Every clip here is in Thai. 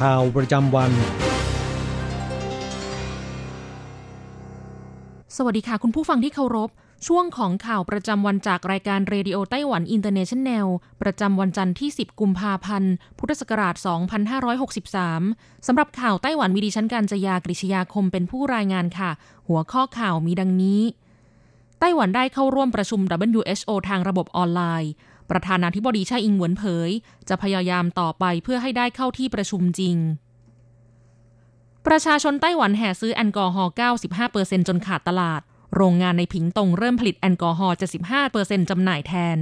ข่าวประจำวัน สวัสดีค่ะ คุณผู้ฟังที่เคารพ ช่วงของข่าวประจำวันจากรายการ Radio Taiwan International ประจำวันจันทร์ที่ 10 กุมภาพันธ์ พุทธศักราช 2563 สำหรับข่าวไต้หวันมีดิฉันการจยากริชยาคมเป็นผู้รายงานค่ะ หัวข้อข่าวมีดังนี้ ไต้หวันได้เข้าร่วมประชุม WHO ทางระบบออนไลน์ ประธานาธิบดีชาอิงเหวินเผย จะพยายามต่อไปเพื่อให้ได้เข้าที่ประชุมจริง ประชาชนไต้หวันแห่ซื้อแอลกอฮอล์ 95%จนขาดตลาด โรงงานในผิงตงเริ่มผลิตแอลกอฮอล์ 75%จำหน่ายแทน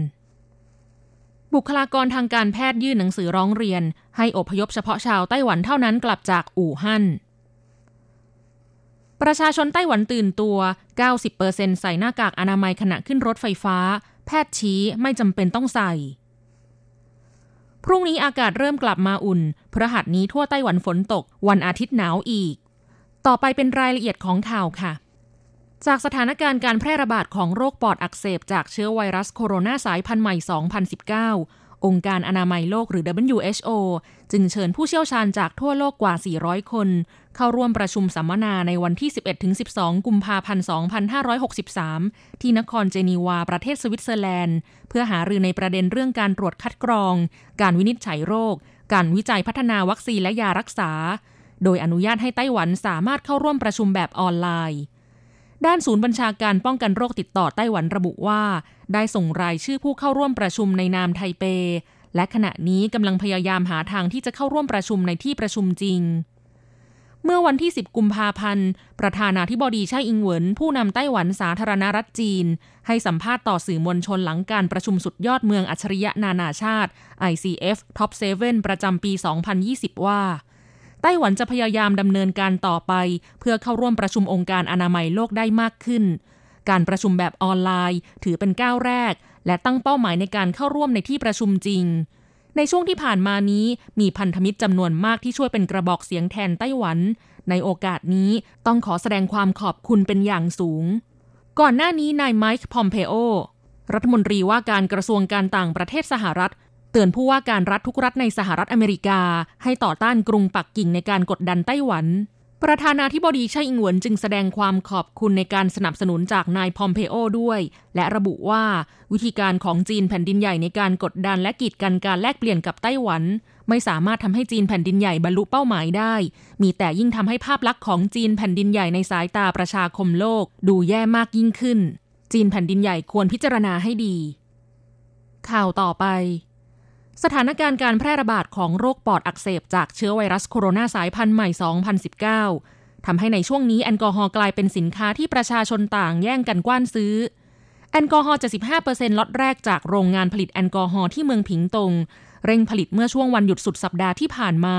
บุคลากรทางการแพทย์ยื่นหนังสือร้องเรียน ให้อพยพเฉพาะชาวไต้หวันเท่านั้นกลับจากอู่ฮั่น ประชาชนไต้หวันตื่นตัว 90%ใส่หน้ากากอนามัยขณะขึ้นรถไฟฟ้า แพทย์ชี้ไม่จำเป็นต้องใส่ พรุ่งนี้อากาศเริ่มกลับมาอุ่น พระหัสนี้ทั่วไต้หวันฝนตก วันอาทิตย์หนาวอีก ต่อไปเป็นรายละเอียดของข่าวค่ะ จากสถานการณ์การแพร่ระบาดของโรคปอดอักเสบจากเชื้อไวรัสโคโรนาสายพันธุ์ใหม่ 2019 องค์การอนามัยโลกหรือ WHO จึงเชิญผู้เชี่ยวชาญจากทั่วโลกกว่า 400 คน เข้าร่วมประชุมสัมมนาในวันที่ 11-12 กุมภาพันธ์ 2563 ที่นครเจนีวาประเทศสวิตเซอร์แลนด์ เพื่อหารือในประเด็นเรื่องการตรวจคัดกรอง การวินิจฉัยโรค การวิจัยพัฒนาวัคซีนและยารักษา โดยอนุญาตให้ไต้หวันสามารถเข้าร่วมประชุมแบบออนไลน์ ด้านศูนย์บัญชาการป้องกันโรคติดต่อไต้หวันระบุว่า ได้ส่งรายชื่อผู้เข้าร่วมประชุมในนามไทเปและขณะนี้กำลังพยายามหาทางที่จะเข้าร่วมประชุมในที่ประชุมจริง เมื่อวันที่ 10 กุมภาพันธ์ ประธานาธิบดีไช่อิงเหวิน ผู้นำไต้หวันสาธารณรัฐจีน ให้สัมภาษณ์ต่อสื่อมวลชนหลังการประชุมสุดยอดเมืองอัจฉริยะนานาชาติ ICF Top 7 ประจำปี 2020 ว่า ไต้หวันจะพยายามดำเนินการต่อไป เพื่อเข้าร่วมประชุมองค์การอนามัยโลกได้มากขึ้น การประชุมแบบออนไลน์ ถือเป็นก้าวแรก และตั้งเป้าหมายในการเข้าร่วมในที่ประชุมจริง ในช่วงที่ผ่านมานี้มีพันธมิตรจำนวนมากที่ช่วยเป็นกระบอกเสียงแทนไต้หวัน ในโอกาสนี้ต้องขอแสดงความขอบคุณเป็นอย่างสูง ก่อนหน้านี้นายไมค์พอมเพโอรัฐมนตรีว่าการกระทรวงการต่างประเทศสหรัฐ เตือนผู้ว่าการรัฐทุกรัฐในสหรัฐอเมริกา ให้ต่อต้านกรุงปักกิ่งในการกดดันไต้หวัน ประธานาธิบดีไช่อิงเหวินจึงแสดงความขอบคุณในการสนับสนุนจากนายพอมเพโอด้วย และระบุว่าวิธีการของจีนแผ่นดินใหญ่ในการกดดันและกีดกันการแลกเปลี่ยนกับไต้หวัน ไม่สามารถทำให้จีนแผ่นดินใหญ่บรรลุเป้าหมายได้ มีแต่ยิ่งทำให้ภาพลักษณ์ของจีนแผ่นดินใหญ่ในสายตาประชาคมโลก ดูแย่มากยิ่งขึ้น จีนแผ่นดินใหญ่ควรพิจารณาให้ดี ข่าวต่อไป สถานการณ์การแพร่ระบาดของโรคปอดอักเสบจากเชื้อไวรัสโคโรนาสายพันธุ์ใหม่ 2019 ทำให้ในช่วงนี้แอลกอฮอล์กลายเป็นสินค้าที่ประชาชนต่างแย่งกันกว้านซื้อ แอลกอฮอล์ 75%ล็อตแรกจากโรงงานผลิตแอลกอฮอล์ที่เมืองผิงตง เร่งผลิตเมื่อช่วงวันหยุดสุดสัปดาห์ที่ผ่านมา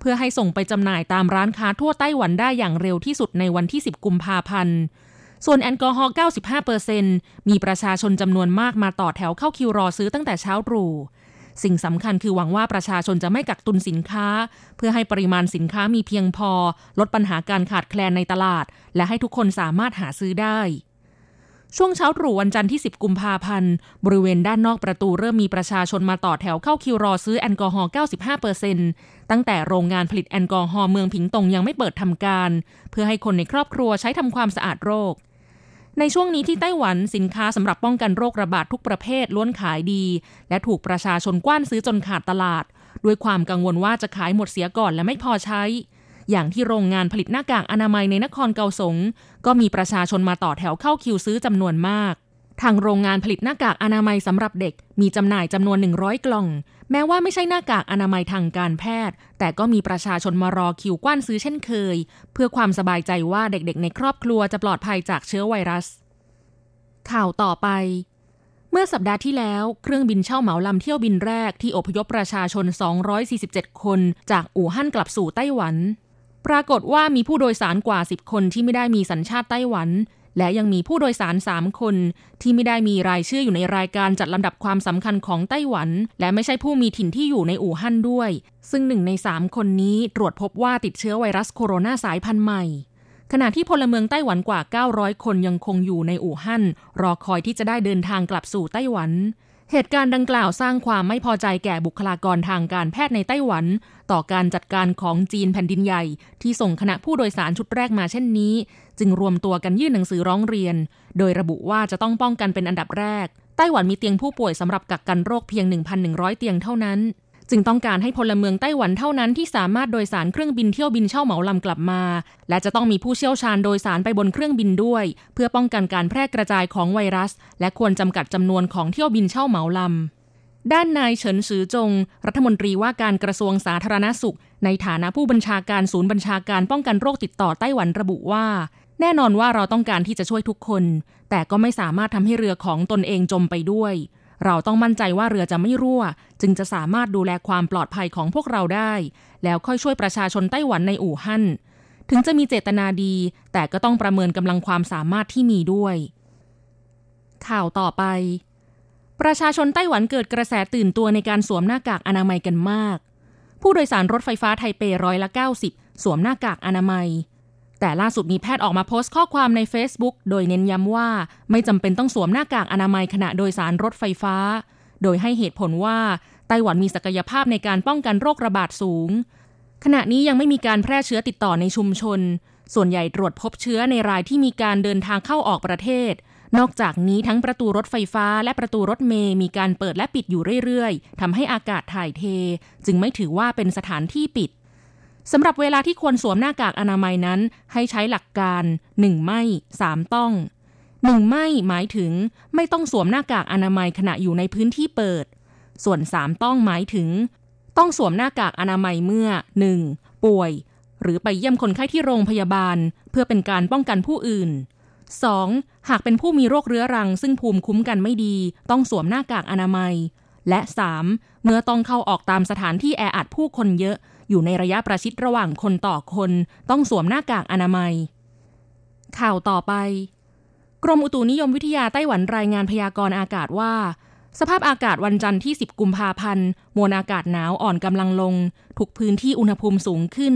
เพื่อให้ส่งไปจำหน่ายตามร้านค้าทั่วไต้หวันได้อย่างเร็วที่สุดในวันที่ 10 กุมภาพันธ์ส่วนแอลกอฮอล์ 95%มีประชาชนจำนวนมากมาต่อแถวเข้าคิวรอซื้อตั้งแต่เช้าตรู่ สิ่งสำคัญคือหวังว่าประชาชนจะไม่กักตุนสินค้า เพื่อให้ปริมาณสินค้ามีเพียงพอ ลดปัญหาการขาดแคลนในตลาด และให้ทุกคนสามารถหาซื้อได้ ช่วงเช้าตรู่วันจันทร์ที่ 10 กุมภาพันธ์ บริเวณด้านนอกประตูเริ่มมีประชาชนมาต่อแถวเข้าคิวรอซื้อแอลกอฮอล์ 95%ตั้งแต่โรงงานผลิตแอลกอฮอล์เมืองผิงตงยังไม่เปิดทำการ เพื่อให้คนในครอบครัวใช้ทำความสะอาดโรค ในช่วงนี้ที่ไต้หวันสินค้าสำหรับป้องกันโรคระบาดทุกประเภทล้วนขายดี และถูกประชาชนกว้านซื้อจนขาดตลาด ด้วยความกังวลว่าจะขายหมดเสียก่อนและไม่พอใช้ อย่างที่โรงงานผลิตหน้ากากอนามัยในนครเกาสงก็มีประชาชนมาต่อแถวเข้าคิวซื้อจำนวนมาก ทางโรงงานผลิตหน้ากากอนามัยสำหรับเด็ก มีจำหน่ายจำนวน 100 กล่อง แม้ว่าไม่ใช่หน้ากากอนามัยทางการแพทย์ แต่ก็มีประชาชนมารอคิวกว้านซื้อเช่นเคย เพื่อความสบายใจว่าเด็กๆ ในครอบครัวจะปลอดภัยจากเชื้อไวรัส ข่าวต่อไป เมื่อสัปดาห์ที่แล้ว เครื่องบินเช่าเหมาลำเที่ยวบินแรกที่อพยพประชาชน 247 คน จากอู่ฮั่นกลับสู่ไต้หวัน ปรากฏว่ามีผู้โดยสารกว่า 10 คนที่ไม่ได้มีสัญชาติไต้หวัน และยังมีผู้โดยสาร 3 คน ที่ไม่ได้มีรายชื่ออยู่ในรายการจัดลำดับความสำคัญของไต้หวัน และไม่ใช่ผู้มีถิ่นที่อยู่ในอู่ฮั่นด้วย ซึ่งหนึ่งใน 3 คนนี้ตรวจพบว่าติดเชื้อไวรัสโคโรนาสายพันธุ์ใหม่ ขณะที่พลเมืองไต้หวันกว่า 900 คนยังคงอยู่ในอู่ฮั่นรอคอยที่จะได้เดินทางกลับสู่ไต้หวัน เหตุการณ์ดังกล่าวสร้างความไม่พอใจแก่บุคลากรทางการแพทย์ในไต้หวัน ต่อการจัดการของจีนแผ่นดินใหญ่ ที่ส่งคณะผู้โดยสารชุดแรกมาเช่นนี้ จึงรวมตัวกันยื่นหนังสือร้องเรียน โดยระบุว่าจะต้องป้องกันเป็นอันดับแรก ไต้หวันมีเตียงผู้ป่วยสำหรับกักกันโรคเพียง 1,100 เตียงเท่านั้น จึงต้องการให้พลเมืองไต้หวันเท่านั้นที่สามารถโดยสารเครื่องบินเที่ยวบินเช่าเหมาลำกลับมา และจะต้องมีผู้เชี่ยวชาญโดยสารไปบนเครื่องบินด้วย เพื่อป้องกันการแพร่กระจายของไวรัส และควรจำกัดจำนวนของเที่ยวบินเช่าเหมาลำด้านนายเฉินซือจง รัฐมนตรีว่าการกระทรวงสาธารณสุข ในฐานะผู้บัญชาการศูนย์บัญชาการป้องกันโรคติดต่อไต้หวันระบุว่า แน่นอนว่าเราต้องการที่จะช่วยทุกคน แต่ก็ไม่สามารถทำให้เรือของตนเองจมไปด้วย เราต้องมั่นใจว่าเรือจะไม่รั่ว จึงจะสามารถดูแลความปลอดภัยของพวกเราได้ แล้วค่อยช่วยประชาชนไต้หวันในอู่ฮั่น ถึงจะมีเจตนาดี แต่ก็ต้องประเมินกำลังความสามารถที่มีด้วย ข่าวต่อไป ประชาชนไต้หวันเกิดกระแสตื่นตัวในการสวมหน้ากากอนามัยกันมาก ผู้โดยสารรถไฟฟ้าไทเปร้อยละ 90 สวมหน้ากากอนามัย แต่ล่าสุดมีแพทย์ออกมาโพสต์ข้อความใน Facebook โดยเน้นย้ำว่า ไม่จำเป็นต้องสวมหน้ากากอนามัยขณะโดยสารรถไฟฟ้า โดยให้เหตุผลว่า ไต้หวันมีศักยภาพในการป้องกันโรคระบาดสูง ขณะนี้ยังไม่มีการแพร่เชื้อติดต่อในชุมชน ส่วนใหญ่ตรวจพบเชื้อในรายที่มีการเดินทางเข้าออกประเทศ นอกจากนี้ทั้งประตูรถไฟฟ้าและประตูรถเมย์มีการเปิดและปิดอยู่เรื่อยๆทำให้อากาศถ่ายเท จึงไม่ถือว่าเป็นสถานที่ปิด สำหรับเวลาที่ควรสวมหน้ากากอนามัยนั้น ให้ใช้หลักการ 1 ไม่ 3 ต้อง 1 ไม่หมายถึงไม่ต้องสวมหน้ากากอนามัยขณะอยู่ในพื้นที่เปิด ส่วน 3 ต้องหมายถึง ต้องสวมหน้ากากอนามัยเมื่อ 1. ป่วย หรือไปเยี่ยมคนไข้ที่โรงพยาบาล เพื่อเป็นการป้องกันผู้อื่น 2. หากเป็นผู้มีโรคเรื้อรัง ซึ่งภูมิคุ้มกันไม่ดี ต้องสวมหน้ากากอนามัย และ 3. เมื่อต้องเข้าออกตามสถานที่แออัดผู้คนเยอะอยู่ในระยะประชิดระหว่างคนต่อคนต้องสวมหน้ากากอนามัย ข่าวต่อไป กรมอุตุนิยมวิทยาไต้หวันรายงานพยากรณ์อากาศว่า สภาพอากาศวันจันทร์ที่ 10 กุมภาพันธ์มวลอากาศหนาวอ่อนกำลังลงทุกพื้นที่อุณหภูมิสูงขึ้น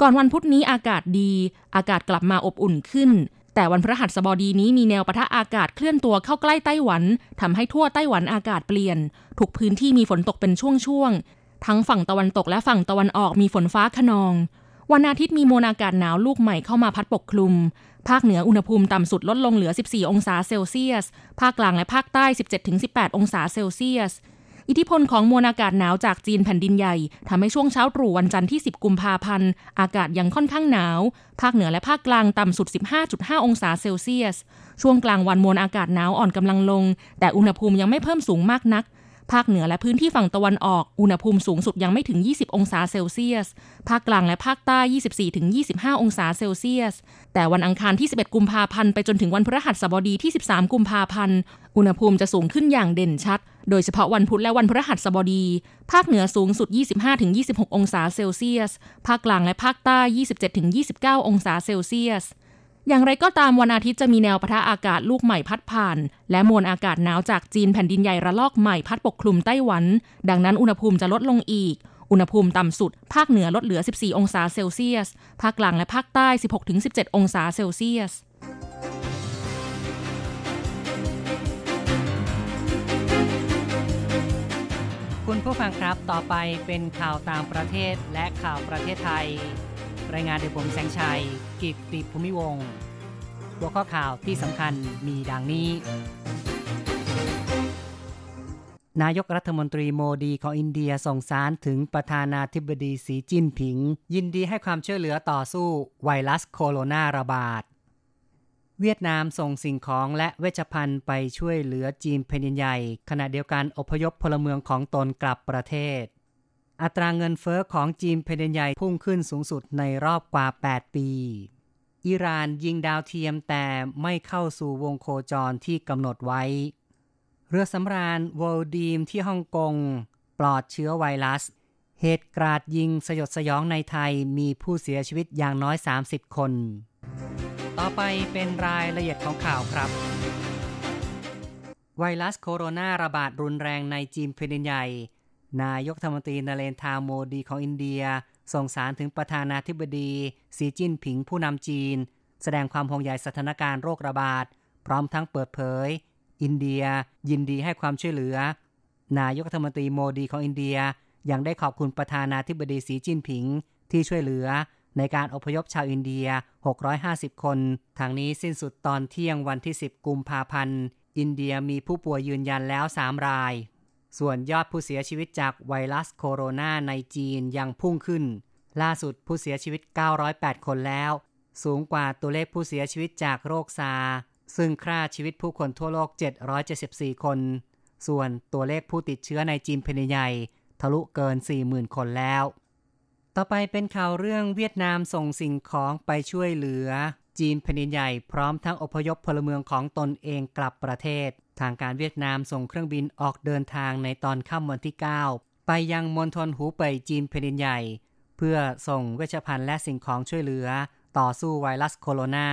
ก่อนวันพุธนี้อากาศดี อากาศกลับมาอบอุ่นขึ้นแต่วันพฤหัสบดีนี้มีแนวปะทะอากาศเคลื่อนตัวเข้าใกล้ไต้หวันทำให้ทั่วไต้หวันอากาศเปลี่ยน ทุกพื้นที่มีฝนตกเป็นช่วงๆ ทั้งฝั่งตะวันตกและฝั่งตะวันออกมีฝนฟ้าขนอง วันอาทิตย์มีมวลอากาศหนาวลูกใหม่เข้ามาพัดปกคลุม ภาคเหนืออุณหภูมิต่ำสุดลดลงเหลือ 14 องศาเซลเซียส ภาคกลางและภาคใต้ 17-18 องศาเซลเซียส อิทธิพลของมวลอากาศหนาวจากจีนแผ่นดินใหญ่ทำให้ช่วงเช้าตรู่วันจันทร์ที่ 10 กุมภาพันธ์ อากาศยังค่อนข้างหนาว ภาคเหนือและภาคกลางต่ำสุด 15.5 องศาเซลเซียส ช่วงกลางวันมวลอากาศหนาวอ่อนกำลังลง แต่อุณหภูมิยังไม่เพิ่มสูงมากนัก ภาคเหนือและพื้นที่ฝั่งตะวันออก อุณหภูมิสูงสุดยังไม่ถึง 20 องศาเซลเซียส ภาคกลางและภาคใต้ 24-25 องศาเซลเซียส แต่วันอังคารที่ 11 กุมภาพันธ์ไปจนถึงวันพฤหัสบดีที่ 13 กุมภาพันธ์ อุณหภูมิจะสูงขึ้นอย่างเด่นชัด โดยเฉพาะวันพุธและวันพฤหัสบดี ภาคเหนือสูงสุด 25-26 องศาเซลเซียส ภาคกลางและภาคใต้ 27-29 องศาเซลเซียส อย่างไรก็ตามวันอาทิตย์จะมีแนวปะทะอากาศลูกใหม่พัดผ่าน และมวลอากาศหนาวจากจีนแผ่นดินใหญ่ระลอกใหม่พัดปกคลุมไต้หวัน ดังนั้นอุณหภูมิจะลดลงอีก อุณหภูมิต่ำสุด ภาคเหนือลดเหลือ 14 องศาเซลเซียส ภาคกลางและภาคใต้ 16-17 องศาเซลเซียสคุณผู้ฟังครับ ต่อไปเป็นข่าวต่างประเทศและข่าวประเทศไทย รายงานโดยผมแสงชัย กิตติภูมิวงศ์หัวข้อข่าวที่สำคัญมีดังนี้ นายกรัฐมนตรีโมดีของอินเดียส่งสารถึงประธานาธิบดีสีจิ้นผิง ยินดีให้ความช่วยเหลือต่อสู้ไวรัสโคโรนาระบาดเวียดนามส่งสิ่งของและเวชภัณฑ์ไปช่วยเหลือจีนแผ่นใหญ่ ขณะเดียวกันอพยพพลเมืองของตนกลับประเทศ อัตราเงินเฟอ้อของจีนแผ่นใหญ่พุ่งขึ้นสูงสุดในรอบกว่า 8 ปี อิหร่านยิงดาวเทียมแต่ไม่เข้าสู่วงโคจรที่กำหนดไว้ เรือสำราญโวลดีมที่ฮ่องกง ปลอดเชื้อไวรัส เหตุกราดยิงสยดสยองในไทยมีผู้เสียชีวิตอย่างน้อย 30 คน ต่อไปเป็นรายละเอียดของข่าวครับไวรัสโคโรนาระบาดรุนแรงในจีนแผ่นใหญ่ นายกธรรมนตรีนเรนทาโมดีของอินเดีย ส่งสารถึงประธานาธิบดี สีจิ้นผิงผู้นำจีน แสดงความห่วงใยสถานการณ์โรคระบาด พร้อมทั้งเปิดเผย อินเดียยินดีให้ความช่วยเหลือ นายกรัฐมนตรีโมดีของอินเดียยังได้ขอบคุณประธานาธิบดีสีจิ้นผิง ที่ช่วยเหลือ ในการอพยพชาวอินเดีย 650 คนทางนี้สิ้นสุดตอนเที่ยงวันที่ 10 กุมภาพันธ์ อินเดียมีผู้ป่วยยืนยันแล้ว 3 ราย ส่วนยอดผู้เสียชีวิตจากไวรัสโคโรนาในจีนยังพุ่งขึ้น ล่าสุดผู้เสียชีวิต 908 คนแล้ว สูงกว่าตัวเลขผู้เสียชีวิตจากโรคซา ซึ่งฆ่าชีวิตผู้คนทั่วโลก 774 คน ส่วนตัวเลขผู้ติดเชื้อในจีนเพนใหญ่ทะลุเกิน 40,000 คนแล้ว ต่อไปเป็นข่าวเรื่องเวียดนามส่งสิ่งของไปช่วยเหลือ จีนแผ่นใหญ่พร้อมทั้งอพยพพลเมืองของตนเองกลับประเทศ ทางการเวียดนามส่งเครื่องบินออกเดินทางในตอนค่ำวันที่ 9 ไปยังมณฑลหูเป่ยจีนแผ่นินใหญ่ เพื่อส่งเวชภัณฑ์และสิ่งของช่วยเหลือ ต่อสู้ไวรัสโคโรนา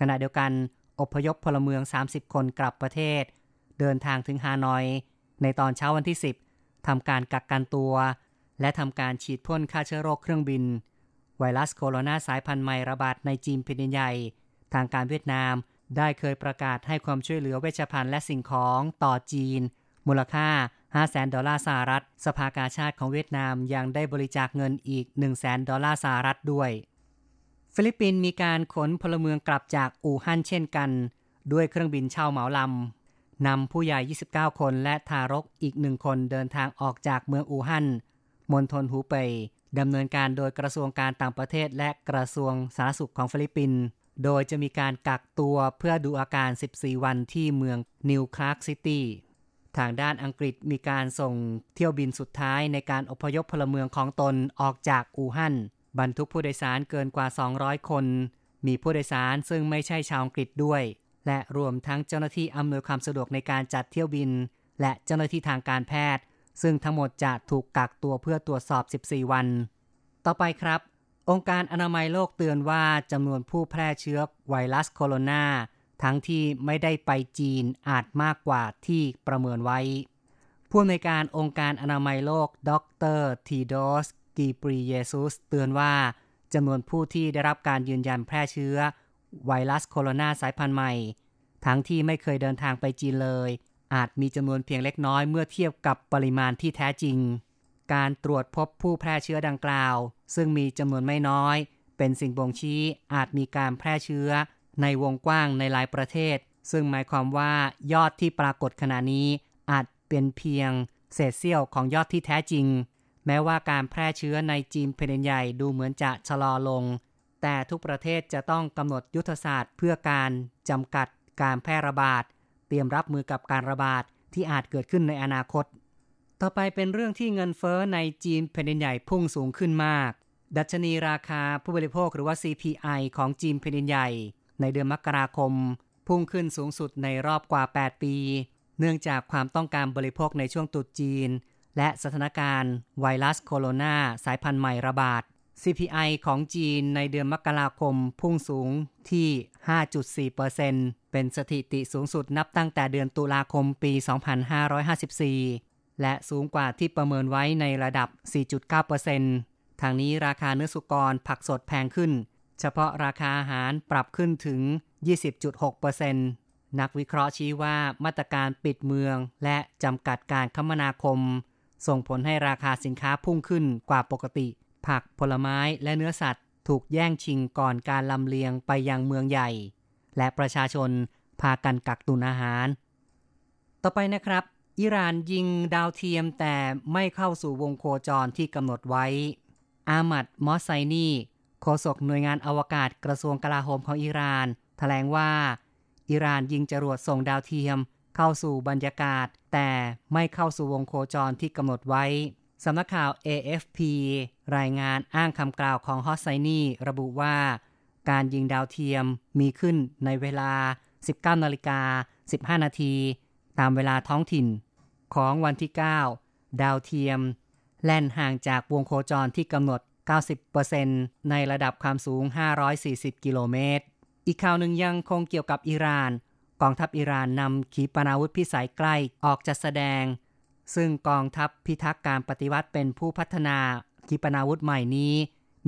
ขณะเดียวกันอพยพพลเมือง 30 คนกลับประเทศ เดินทางถึงฮานอย ในตอนเช้าวันที่ 10ทำการกักกันตัว และทำการฉีดพ่นฆ่าเชื้อโรคเครื่องบิน ไวรัสโคโรนาสายพันธุ์ใหม่ระบาดในจีนเป็นใหญ่ ทางการเวียดนาม ได้เคยประกาศให้ความช่วยเหลือเวชภัณฑ์และสิ่งของต่อจีน มูลค่า 500,000 ดอลลาร์สหรัฐ สภากาชาติของเวียดนามยังได้บริจาคเงินอีก 100,000 ดอลลาร์สหรัฐด้วย ฟิลิปปินส์มีการขนพลเมืองกลับจากอู่ฮั่นเช่นกัน ด้วยเครื่องบินเช่าเหมาลำนำผู้ใหญ่ 29 คนและทารกอีกหนึ่งคนเดินทางออกจากเมืองอู่ฮั่นมณฑลหูเป่ยดำเนินการโดยกระทรวงการต่างประเทศและกระทรวงสาธารณสุขของฟิลิปปินส์ โดยจะมีการกักตัวเพื่อดูอาการ 14 วันที่เมืองนิวคลาร์กซิตี้ ทางด้านอังกฤษมีการส่งเที่ยวบินสุดท้ายในการอพยพพลเมืองของตนออกจากอู่ฮั่น บรรทุกผู้โดยสารเกินกว่า 200 คน มีผู้โดยสารซึ่งไม่ใช่ชาวอังกฤษด้วย และรวมทั้งเจ้าหน้าที่อำนวยความสะดวกในการจัดเที่ยวบิน และเจ้าหน้าที่ทางการแพทย์ ซึ่งทั้งหมดจะถูกกักตัวเพื่อตรวจสอบ 14 วัน ต่อไปครับ องค์การอนามัยโลกเตือนว่าจำนวนผู้แพร่เชื้อไวรัสโคโรนา ทั้งที่ไม่ได้ไปจีนอาจมากกว่าที่ประเมินไว้ ผู้อำนวยการองค์การอนามัยโลก ดรทีโดสกีปรีเยซุส เตือนว่าจำนวนผู้ที่ได้รับการยืนยันแพร่เชื้อ ไวรัสโคโรนาสายพันธุ์ใหม่ ทั้งที่ไม่เคยเดินทางไปจีนเลย อาจมีจำนวนเพียงเล็กน้อยเมื่อเทียบกับปริมาณที่แท้จริง การตรวจพบผู้แพร่เชื้อดังกล่าว ซึ่งมีจำนวนไม่น้อย เป็นสิ่งบ่งชี้อาจมีการแพร่เชื้อ ในวงกว้างในหลายประเทศ ซึ่งหมายความว่ายอดที่ปรากฏขณะนี้ อาจเป็นเพียง เศษเสี้ยวของยอดที่แท้จริง แม้ว่าการแพร่เชื้อในจีนแผ่นใหญ่ดูเหมือนจะชะลอลง แต่ทุกประเทศจะต้องกำหนดยุทธศาสตร์ เพื่อการจำกัดการแพร่ระบาด เตรียมรับมือกับการระบาดที่อาจเกิดขึ้นในอนาคต ต่อไปเป็นเรื่องที่เงินเฟ้อในจีนแผ่นใหญ่พุ่งสูงขึ้นมาก ดัชนีราคาผู้บริโภคหรือว่า CPI ของจีนแผ่นใหญ่ ในเดือนมกราคม พุ่งขึ้นสูงสุดในรอบกว่า 8 ปี เนื่องจากความต้องการบริโภคในช่วงตุดจีน และสถานการณ์ไวรัสโคโรนาสายพันธุ์ใหม่ระบาด CPI ของจีนในเดือนมกราคมพุ่งสูงที่ 5.4%เป็นสถิติสูงสุดนับตั้งแต่เดือนตุลาคมปี 2554 และสูงกว่าที่ประเมินไว้ในระดับ 4.9%ทางนี้ราคาเนื้อสุกรผักสดแพงขึ้น เฉพาะราคาอาหารปรับขึ้นถึง 20.6%นักวิเคราะห์ชี้ว่ามาตรการปิดเมืองและจำกัดการคมนาคม ส่งผลให้ราคาสินค้าพุ่งขึ้นกว่าปกติ ผักผลไม้และเนื้อสัตว์ ถูกแย่งชิงก่อนการลำเลียงไปยังเมืองใหญ่ และประชาชนพากันกักตุนอาหาร ต่อไปนะครับ อิหร่านยิงดาวเทียมแต่ไม่เข้าสู่วงโคจรที่กำหนดไว้ อามัดมอสไซนีโฆษกหน่วยงานอวกาศกระทรวงกลาโหมของอิหร่านถแถลงว่า อิหร่านยิงจรวดส่งดาวเทียม เข้าสู่บรรยากาศ แต่ไม่เข้าสู่วงโคจรที่กำหนดไว้สำนักข่าว AFP รายงานอ้างคำกล่าวของฮอสไซนีระบุว่า การยิงดาวเทียมมีขึ้นในเวลา 19นาฬิกา15 นาที ตามเวลาท้องถิ่น ของวันที่ 9 ดาวเทียม แล่นห่างจากวงโคจรที่กำหนด 90%ในระดับความสูง 540 กิโลเมตร อีกข่าวหนึ่งยังคงเกี่ยวกับอิหร่าน กองทัพอิหร่านนำขีปนาวุธพิสัยใกล้ออกจัดแสดง ซึ่งกองทัพพิทักษ์การปฏิวัติเป็นผู้พัฒนาขีปนาวุธใหม่นี้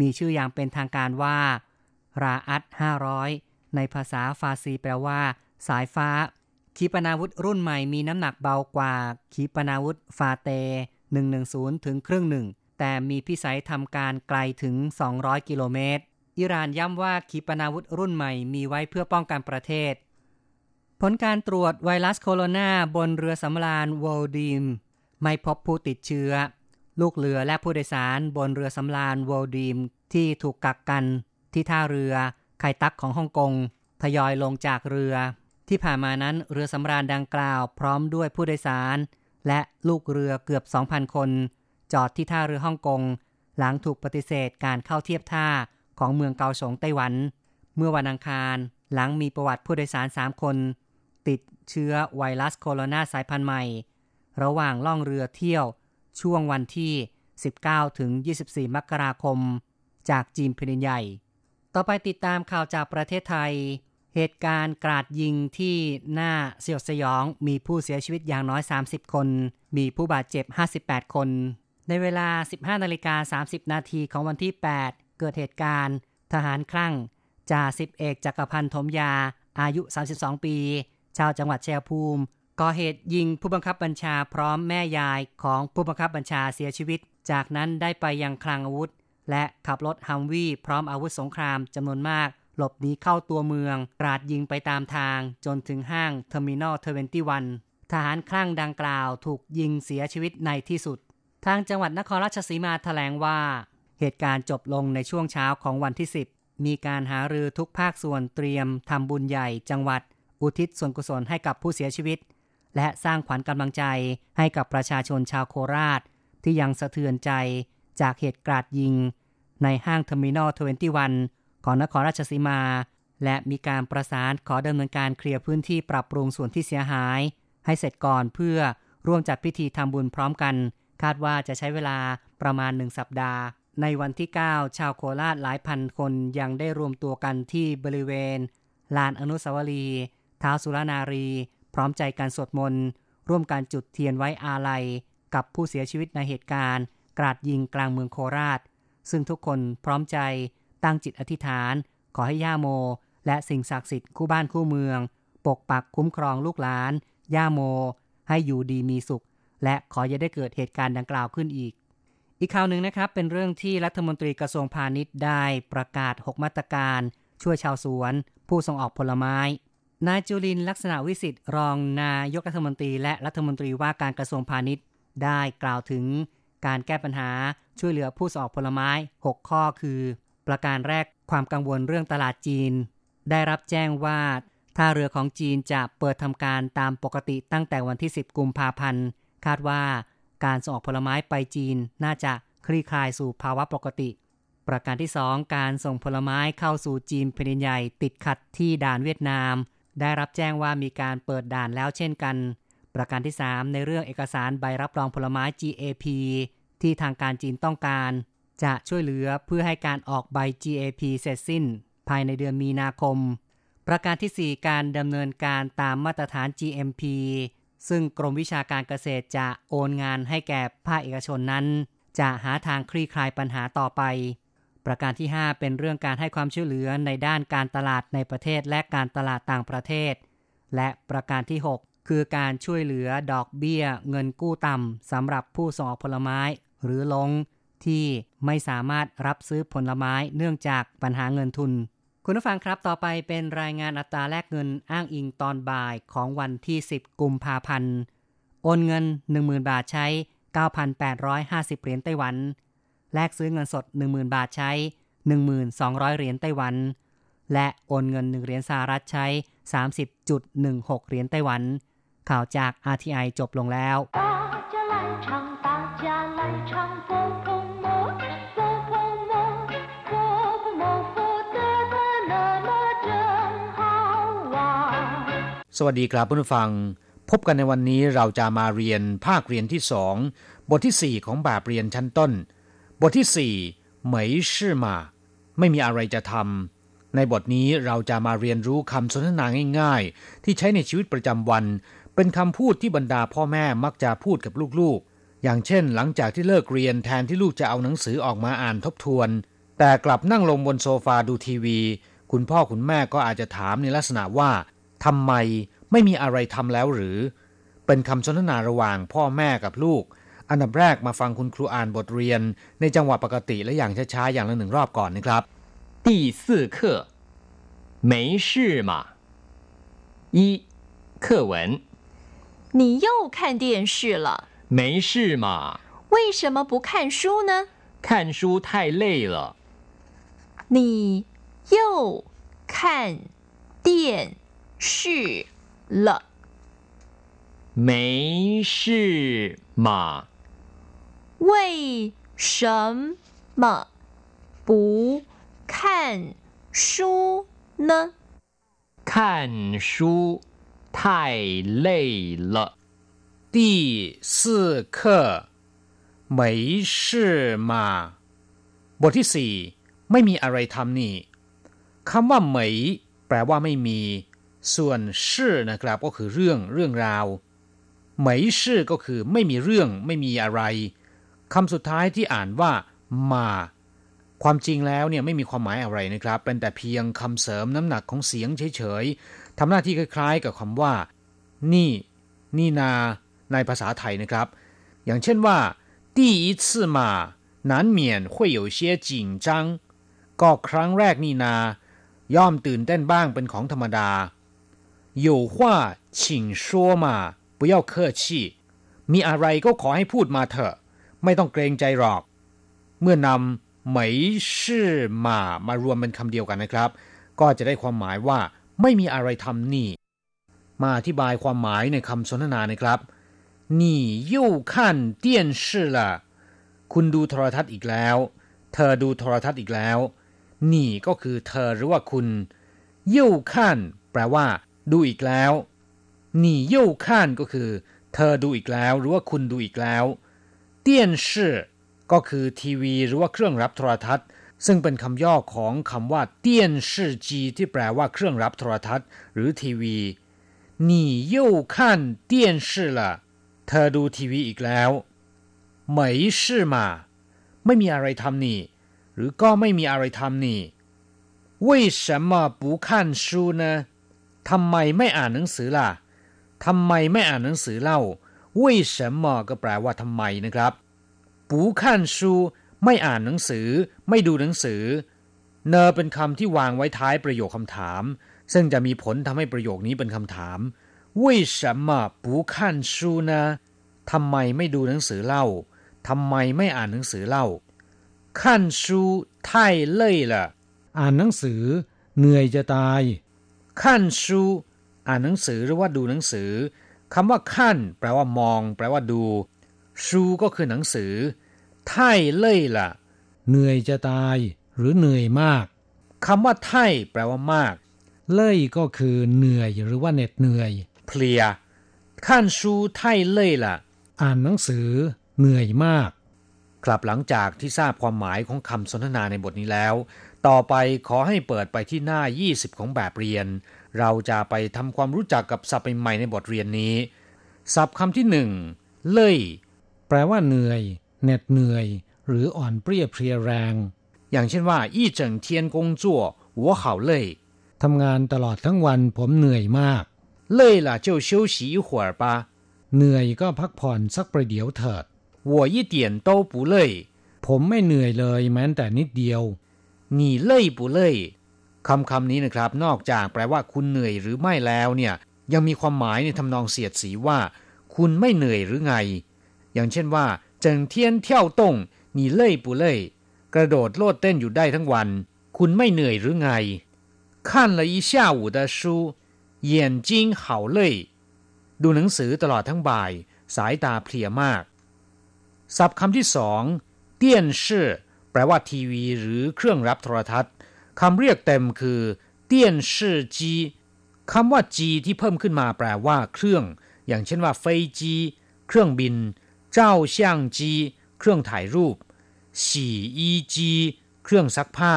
มีชื่ออย่างเป็นทางการว่า ราอัต500 ในภาษาฟาซีแปลว่า สายฟ้า ขีปนาวุธรุ่นใหม่มีน้ำหนักเบากว่า ขีปนาวุธฟาเต 110 ถึงครึ่งหนึ่ง แต่มีพิสัยทำการไกลถึง 200 กิโลเมตร อิหร่านย้ำว่าขีปนาวุธรุ่นใหม่มีไว้เพื่อป้องกันประเทศ ผลการตรวจไวรัสโคโรนาบนเรือสำราญวอลดีมไม่พบผู้ติดเชื้อ ลูกเรือและผู้โดยสารบนเรือสำราญวอลดีมที่ถูกกักกันที่ท่าเรือไคตักของฮ่องกงทยอยลงจากเรือ ที่ผ่านมานั้นเรือสำราญดังกล่าวพร้อมด้วยผู้โดยสาร และลูกเรือเกือบ 2,000 คน จอดที่ท่าเรือฮ่องกง หลังถูกปฏิเสธการเข้าเทียบท่าของเมืองเกาสงไต้หวัน เมื่อวันอังคาร หลังมีประวัติผู้โดยสาร 3 คน ติดเชื้อไวรัสโคโรนาสายพันธุ์ใหม่ ระหว่างล่องเรือเที่ยว ช่วงวันที่ 19 ถึง 24 มกราคม จากจีนแผ่นใหญ่ ต่อไปติดตามข่าวจากประเทศไทย เหตุการณ์กราดยิงที่หน้าสยดสยอง มีผู้เสียชีวิตอย่างน้อย 30 คน มีผู้บาดเจ็บ 58 คน ในเวลา 15 นาฬิกา 30 นาทีของวันที่ 8 เกิดเหตุการณ์ ทหารคลั่งจ่าสิบเอกจักรพันธ์ถมยา อายุ 32 ปี ชาวจังหวัดชัยภูมิ ก่อเหตุยิงผู้บังคับบัญชาพร้อมแม่ยายของผู้บังคับบัญชาเสียชีวิต จากนั้นได้ไปยังคลังอาวุธ และขับรถฮัมวี่พร้อมอาวุธสงครามจำนวนมาก หลบหนีเข้าตัวเมืองกราดยิงไปตามทางจนถึงห้างเทอร์มินอล21ทหารคลั่งดังกล่าวถูกยิงเสียชีวิตในที่สุด ทางจังหวัดนครราชสีมาแถลงว่า เหตุการณ์จบลงในช่วงเช้าของวันที่ 10 มีการหารือทุกภาคส่วนเตรียมทำบุญใหญ่จังหวัด อุทิศส่วนกุศลให้กับผู้เสียชีวิต และสร้างขวัญกำลังใจให้กับประชาชนชาวโคราช ที่ยังสะเทือนใจจากเหตุกราดยิง ในห้างเทอร์มินอล 21 ของนครราชสีมา และมีการประสานขอดำเนินการเคลียร์พื้นที่ปรับปรุงส่วนที่เสียหาย ให้เสร็จก่อนเพื่อร่วมจัดพิธีทำบุญพร้อมกัน คาดว่าจะใช้เวลาประมาณหนึ่งสัปดาห์ ในวันที่ 9 ชาวโคราชหลายพันคนยังได้รวมตัวกันที่บริเวณ ลานอนุสาวรีย์ท้าวสุรนารี พร้อมใจการสวดมนต์ร่วมการจุดเทียนไว้อาลัย กับผู้เสียชีวิตในเหตุการณ์ กราดยิงกลางเมืองโคราช ซึ่งทุกคนพร้อมใจ ตั้งจิตอธิษฐาน ขอให้ย่าโม และสิ่งศักดิ์สิทธิ์คู่บ้านคู่เมือง ปกปักคุ้มครองลูกหลาน ย่าโม ให้อยู่ดีมีสุข และขออย่าได้เกิดเหตุการณ์ดังกล่าวขึ้นอีก อีกข่าวหนึ่งนะครับ เป็นเรื่องที่รัฐมนตรีกระทรวงพาณิชย์ได้ประกาศ 6 มาตรการ ช่วยชาวสวน ผู้ส่งออกผลไม้นายจุลินลักษณะวิสิทธิ์รองนายกรัฐมนตรี และรัฐมนตรีว่าการกระทรวงพาณิชย์ ได้กล่าวถึงการแก้ปัญหาช่วยเหลือผู้ส่งออกผลไม้ 6 ข้อคือ ประการแรกความกังวลเรื่องตลาดจีน ได้รับแจ้งว่าท่าเรือของจีนจะเปิดทำการตามปกติตั้งแต่วันที่ 10 กุมภาพันธ์ คาดว่าการส่งออกผลไม้ไปจีนน่าจะคลี่คลายสู่ภาวะปกติ ประการที่ 2 การส่งผลไม้เข้าสู่จีนแผ่นใหญ่ติดขัดที่ด่านเวียดนาม ได้รับแจ้งว่ามีการเปิดด่านแล้วเช่นกัน ประการที่ 3 ในเรื่องเอกสารใบรับรองผลไม้ GAP ที่ทางการจีนต้องการ จะช่วยเหลือเพื่อให้การออกใบ GAP เสร็จสิ้น ภายในเดือนมีนาคม ประการที่ 4 การดำเนินการตามมาตรฐาน GMP ซึ่งกรมวิชาการเกษตรจะโอนงานให้แก่ภาคเอกชนนั้น จะหาทางคลี่คลายปัญหาต่อไป ประการที่ 5 เป็นเรื่องการให้ความช่วยเหลือในด้านการตลาดในประเทศและการตลาดต่างประเทศ และประการที่ 6 คือการช่วยเหลือดอกเบี้ย เงินกู้ต่ำสำหรับผู้ส่งออกผลไม้ หรือลง ที่ไม่สามารถรับซื้อผลไม้เนื่องจากปัญหาเงินทุน คุณผู้ฟังครับต่อไปเป็นรายงานอัตราแลกเงินอ้างอิงตอนบ่ายของวันที่ 10 กุมภาพันธ์โอนเงิน 10,000 บาทใช้ 9,850 เหรียญไต้หวัน แลกซื้อเงินสด 10,000 บาทใช้ 1,200 เหรียญไต้หวัน และโอนเงิน 1 เหรียญสหรัฐใช้ 30.16 เหรียญไต้หวัน ข่าวจาก RTI จบลงแล้ว สวัสดีครับผู้ฟัง พบกันในวันนี้เราจะมาเรียนภาคเรียนที่สองบทที่สี่ของแบบเรียนชั้นต้น บทที่สี่เหมยชื่อมา ไม่มีอะไรจะทำในบทนี้เราจะมาเรียนรู้คำสนทนาง่ายๆ ที่ใช้ในชีวิตประจำวัน เป็นคำพูดที่บรรดาพ่อแม่มักจะพูดกับลูกๆ อย่างเช่น หลังจากที่เลิกเรียนแทนที่ลูกจะเอาหนังสือออกมาอ่านทบทวน แต่กลับนั่งลงบนโซฟาดูทีวี คุณพ่อคุณแม่ก็อาจจะถามในลักษณะว่า ทำไมไม่มีอะไรทำแล้วหรือ เป็นคำสนทนาระหว่างพ่อแม่กับลูก อันดับแรกมาฟังคุณครูอ่านบทเรียน ในจังหวะปกติและอย่างช้าๆอย่างละหนึ่งรอบก่อนนะครับ第四课没事嘛一课文你又看电视了没事嘛为什么不看书呢看书太累了你又看电 视了，没事嘛？为什么不看书呢？看书太累了。第四课没事嘛บทที่สี่ไม่มีอะไรทำนี่คำว่าเหมยแปลว่าไม่มี ส่วนชื่อนะครับก็คือเรื่องเรื่องราวเหมยชื่อก็คือไม่มีเรื่องไม่มีอะไรคำสุดท้ายที่อ่านว่ามา ความจริงแล้วเนี่ยไม่มีความหมายอะไรนะครับ เป็นแต่เพียงคำเสริมน้ำหนักของเสียงเฉยๆทำหน้าที่คล้ายๆ กับคำว่า นี่ นี่นา ในภาษาไทยนะครับ อย่างเช่นว่า第一次嘛难免会有些紧张ก็ครั้งแรกนี่นา ย่อมตื่นเต้นบ้างเป็นของธรรมดา 有话请说嘛不要客气มีอะไรก็ขอให้พูดมาเถอะ ไม่ต้องเกรงใจหรอก เมื่อนำเหมยชื่อมามารวมเป็นคำเดียวกันนะครับ ก็จะได้ความหมายว่า ไม่มีอะไรทำนี่ มาอธิบายความหมายในคำสนทนานะครับ你又看电视了คุณดูโทรทัศน์อีกแล้ว เธอดูโทรทัศน์อีกแล้วนี่ก็คือเธอหรือว่าคุณ又看แปลว่า ดูอีกแล้ว你又看ก็คือ เธอดูอีกแล้ว หรือว่าคุณดูอีกแล้ว电视ก็คือทีวี หรือว่าเครื่องรับโทรทัศน์ ซึ่งเป็นคำย่อของคำว่าเตี้ยนชื่อจีที่แปลว่าเครื่องรับโทรทัศน์ หรือทีวี你又看电视了เธอดูทีวีอีกแล้ว没事嘛ไม่มีอะไรทำนี่ หรือก็ไม่มีอะไรทำนี่为什么不看书呢 ทำไมไม่อ่านหนังสือล่ะ ทำไมไม่อ่านหนังสือเล่า为什么ก็แปลว่าทำไมนะครับ不看书ไม่อ่านหนังสือ ไม่ดูหนังสือ เนอเป็นคำที่วางไว้ท้ายประโยคคำถาม ซึ่งจะมีผลทำให้ประโยคนี้เป็นคำถาม为什么不看书呢ทำไมไม่ดูหนังสือเล่า ทำไมไม่อ่านหนังสือเล่า看书太累了อ่านหนังสือ เหนื่อยจะตาย ขั้นชูอ่านหนังสือหรือว่าดูหนังสือคำว่าขั้นแปลว่ามอง แปลว่าดู ชูก็คือหนังสือไท่เล่ยล่ะเหนื่อยจะตาย หรือเหนื่อยมากคำว่าไท่แปลว่ามาก เล่ยก็คือเหนื่อยหรือว่าเหน็ดเหนื่อยเพลียขั้นชูไท่เล่ยล่ะอ่านหนังสือ เหนื่อยมาก ครับหลังจากที่ทราบความหมายของคำสนทนาในบทนี้แล้ว ต่อไปขอให้เปิดไปที่หน้า 20 ของแบบเรียน เราจะไปทำความรู้จักกับศัพท์ใหม่ในบทเรียนนี้ ศัพท์คำที่หนึ่งเล่ยแปลว่าเหนื่อยเหน็ดเหนื่อย หรืออ่อนเปรี้ยเพรียแรง อย่างเช่นว่า一整天工作我好累ทำงานตลอดทั้งวันผมเหนื่อยมาก累了就休息一会儿吧เหนื่อยก็พักผ่อนสักประเดี๋ยวเถิด我一点都不累ผมไม่เหนื่อยเลยแม้แต่นิดเดียว 你累不累คำคำนี้นะครับ นอกจากแปลว่าคุณเหนื่อยหรือไม่แล้วเนี่ย ยังมีความหมายในทำนองเสียดสีว่า คุ คุณไม่เหนื่อยหรือไง อย่างเช่นว่า整天跳动你累不累กระโดดโลดเต้นอยู่ได้ทั้งวัน คุณไม่เหนื่อยหรือไง看了一下午的书眼睛好累ดูหนังสือตลอดทั้งบ่าย สายตาเพลียมาก ศัพท์คำที่สองเตี้ยนชื่อ แปลว่าทีวีหรือเครื่องรับโทรทัศน์คำเรียกเต็มคือเตี้ยนชื่อจีคำว่าจีที่เพิ่มขึ้นมาแปลว่าเครื่อง อย่างเช่นว่าเฟยจีเครื่องบิน เจ้าเช่างจีเครื่องถ่ายรูปฉี่อีจีเครื่องซักผ้า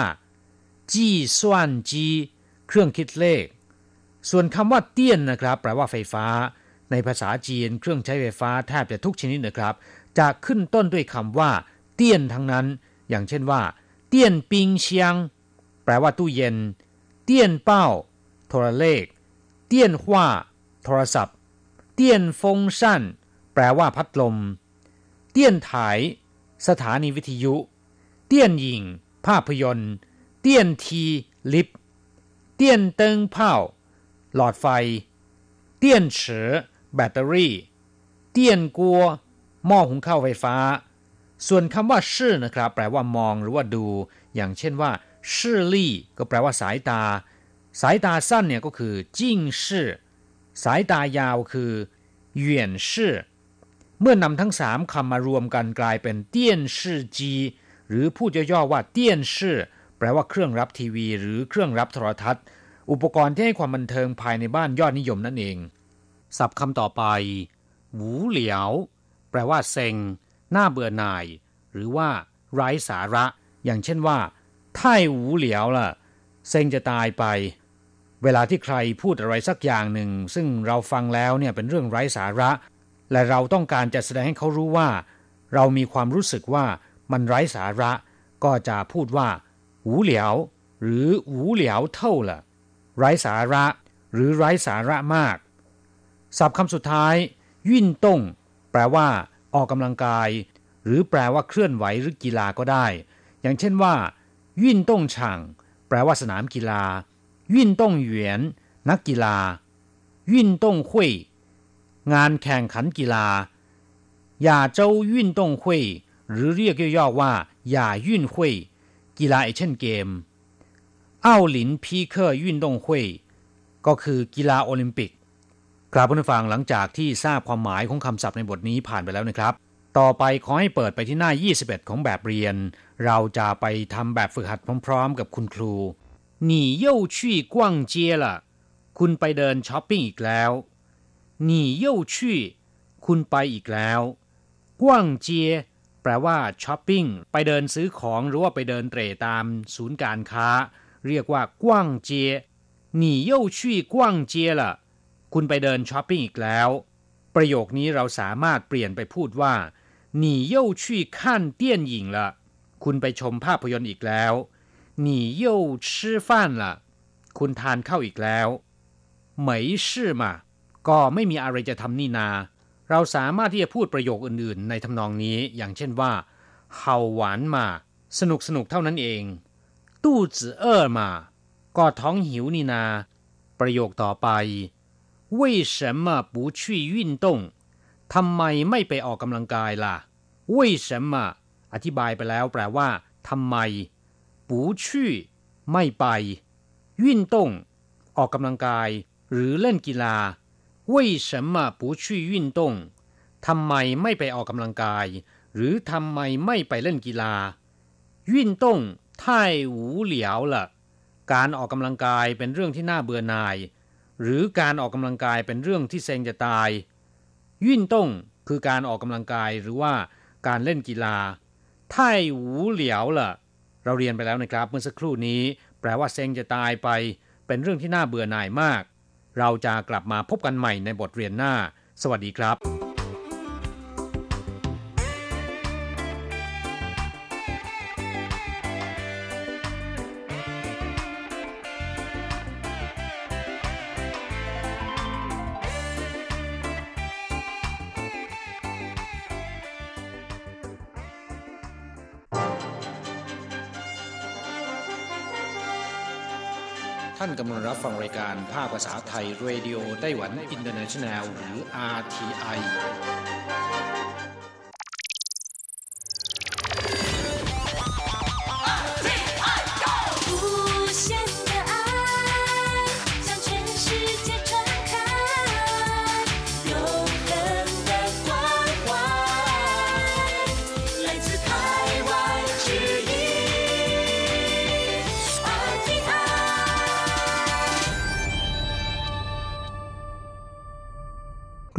จีส่วนจีเครื่องคิดเลข ส่วนคำว่าเตี้ยนนะครับ แปลว่าไฟฟ้า ในภาษาจีนเครื่องใช้ไฟฟ้าแทบจะทุกชนิดนะครับ จะขึ้นต้นด้วยคำว่า เตี้ยนทั้งนั้น อย่างเช่นว่าเตี้ยนปิงเชียง แปลว่าตู้เย็น 电报 โทรเลข 电话 โทรศัพท์ 电风扇 แปลว่าพัดลม 电台 สถานีวิทยุ 电影 ภาพยนตร์ 电梯 ลิฟต์ 电灯泡 หลอดไฟ 电池 แบตเตอรี่ 电锅 หม้อหุงข้าวไฟฟ้า ส่วนคำว่าชื่อนะครับ แปลว่ามองหรือว่าดู อย่างเช่นว่าชื่อลี่ก็แปลว่าสายตา สายตาสั้นเนี่ยก็คือจิ้งชื่อสายตายาวคือเหวียนชื่อเมื่อนำทั้งสามคำมารวมกันกลายเป็นเตี้ยนชื่อจีหรือพูดย่อๆว่าเตี้ยนชื่อแปลว่าเครื่องรับทีวี หรือเครื่องรับโทรทัศน์ อุปกรณ์ที่ให้ความบันเทิงภายในบ้านยอดนิยมนั่นเองศัพท์คำต่อไป หูเหลียว แปลว่าเซ็ง น่าเบื่อหน่าย หรือว่าไร้สาระ อย่างเช่นว่า太หูเหลียวล่ะ เซ็งจะตายไป เวลาที่ใครพูดอะไรสักอย่างหนึ่ง ซึ่งเราฟังแล้วเนี่ยเป็นเรื่องไร้สาระ และเราต้องการจะแสดงให้เขารู้ว่า เรามีความรู้สึกว่ามันไร้สาระ ก็จะพูดว่า หูเหลียว หรือหูเหลียวเท่าล่ะ ไร้สาระ หรือไร้สาระมากศัพท์คำสุดท้าย ยิ่นต้งแปลว่า ออกกำลังกาย หรือแปลว่าเคลื่อนไหวหรือกีฬาก็ได้ อย่างเช่นว่ายิ่นต้งช่างแปลว่าสนามกีฬายิ่นต้งเหวียนนักกีฬายิ่นต้งคุยงานแข่งขันกีฬาหยาเจ้าวิ่นต้งคุยหรือเรียกย่อๆว่าหยาวิ่นคุยกีฬาเช่นเกมอ้าวหลินปิกนต้ก็คือกีฬาโอลิมปิก กราบผู้ฟังหลังจากที่ทราบความหมายของคำศัพท์ในบทนี้ผ่านไปแล้วนะครับ ต่อไปขอให้เปิดไปที่หน้า 21 ของแบบเรียน เราจะไปทำแบบฝึกหัดพร้อมๆ กับคุณครู你又去逛街了คุณไปเดินช้อปปิ้งอีกแล้ว你又去คุณไปอีกแล้วกว้างเจียแปลว่าช้อปปิ้งไปเดินซื้อของหรือว่าไปเดินเตร่ตามศูนย์การค้า เรียกว่ากว้างเจีย你又去逛街了 คุณไปเดินช้อปปิ้งอีกแล้ว ประโยคนี้เราสามารถเปลี่ยนไปพูดว่าหนีเย่ชี่ขั้นเตี้ยนหญิงละคุณไปชมภาพยนตร์อีกแล้วหนีเย่ชื่ฟ้นละคุณทานเข้าอีกแล้วเหมยช่อก็ไม่มีอะไรจะทำนี่นา เราสามารถที่จะพูดประโยคอื่นๆ ในทำนองนี้ อย่างเช่นว่าเฮาหวานมา สนุกสนุกเท่านั้นเอง ตู้จื่อเออมา ก็ท้องหิวนี่นา ประโยคต่อไป 为什么不去运动ทำไมไม่ไปออกกำลังกายล่ะ为什么อธิบายไปแล้วแปลว่าทำไม不去ไม่ไป运动ออกกำลังกาย หรือเล่นกีฬา为什么不去运动ทำไมไม่ไปออกกำลังกาย หรือทำไมไม่ไปเล่นกีฬา运动太无聊了การออกกำลังกายเป็นเรื่องที่น่าเบื่อหน่าย หรือการออกกำลังกายเป็นเรื่องที่เซงจะตายยื่นต้งคือการออกกำลังกายหรือว่าการเล่นกีฬาไทหูเหลียวล่ะ เราเรียนไปแล้วนะครับเมื่อสักครู่นี้ แปลว่าเซงจะตายไป เป็นเรื่องที่น่าเบื่อหน่ายมาก เราจะกลับมาพบกันใหม่ในบทเรียนหน้า สวัสดีครับ รับฟังรายการภาคภาษาไทย Radio Taiwan International หรือ RTI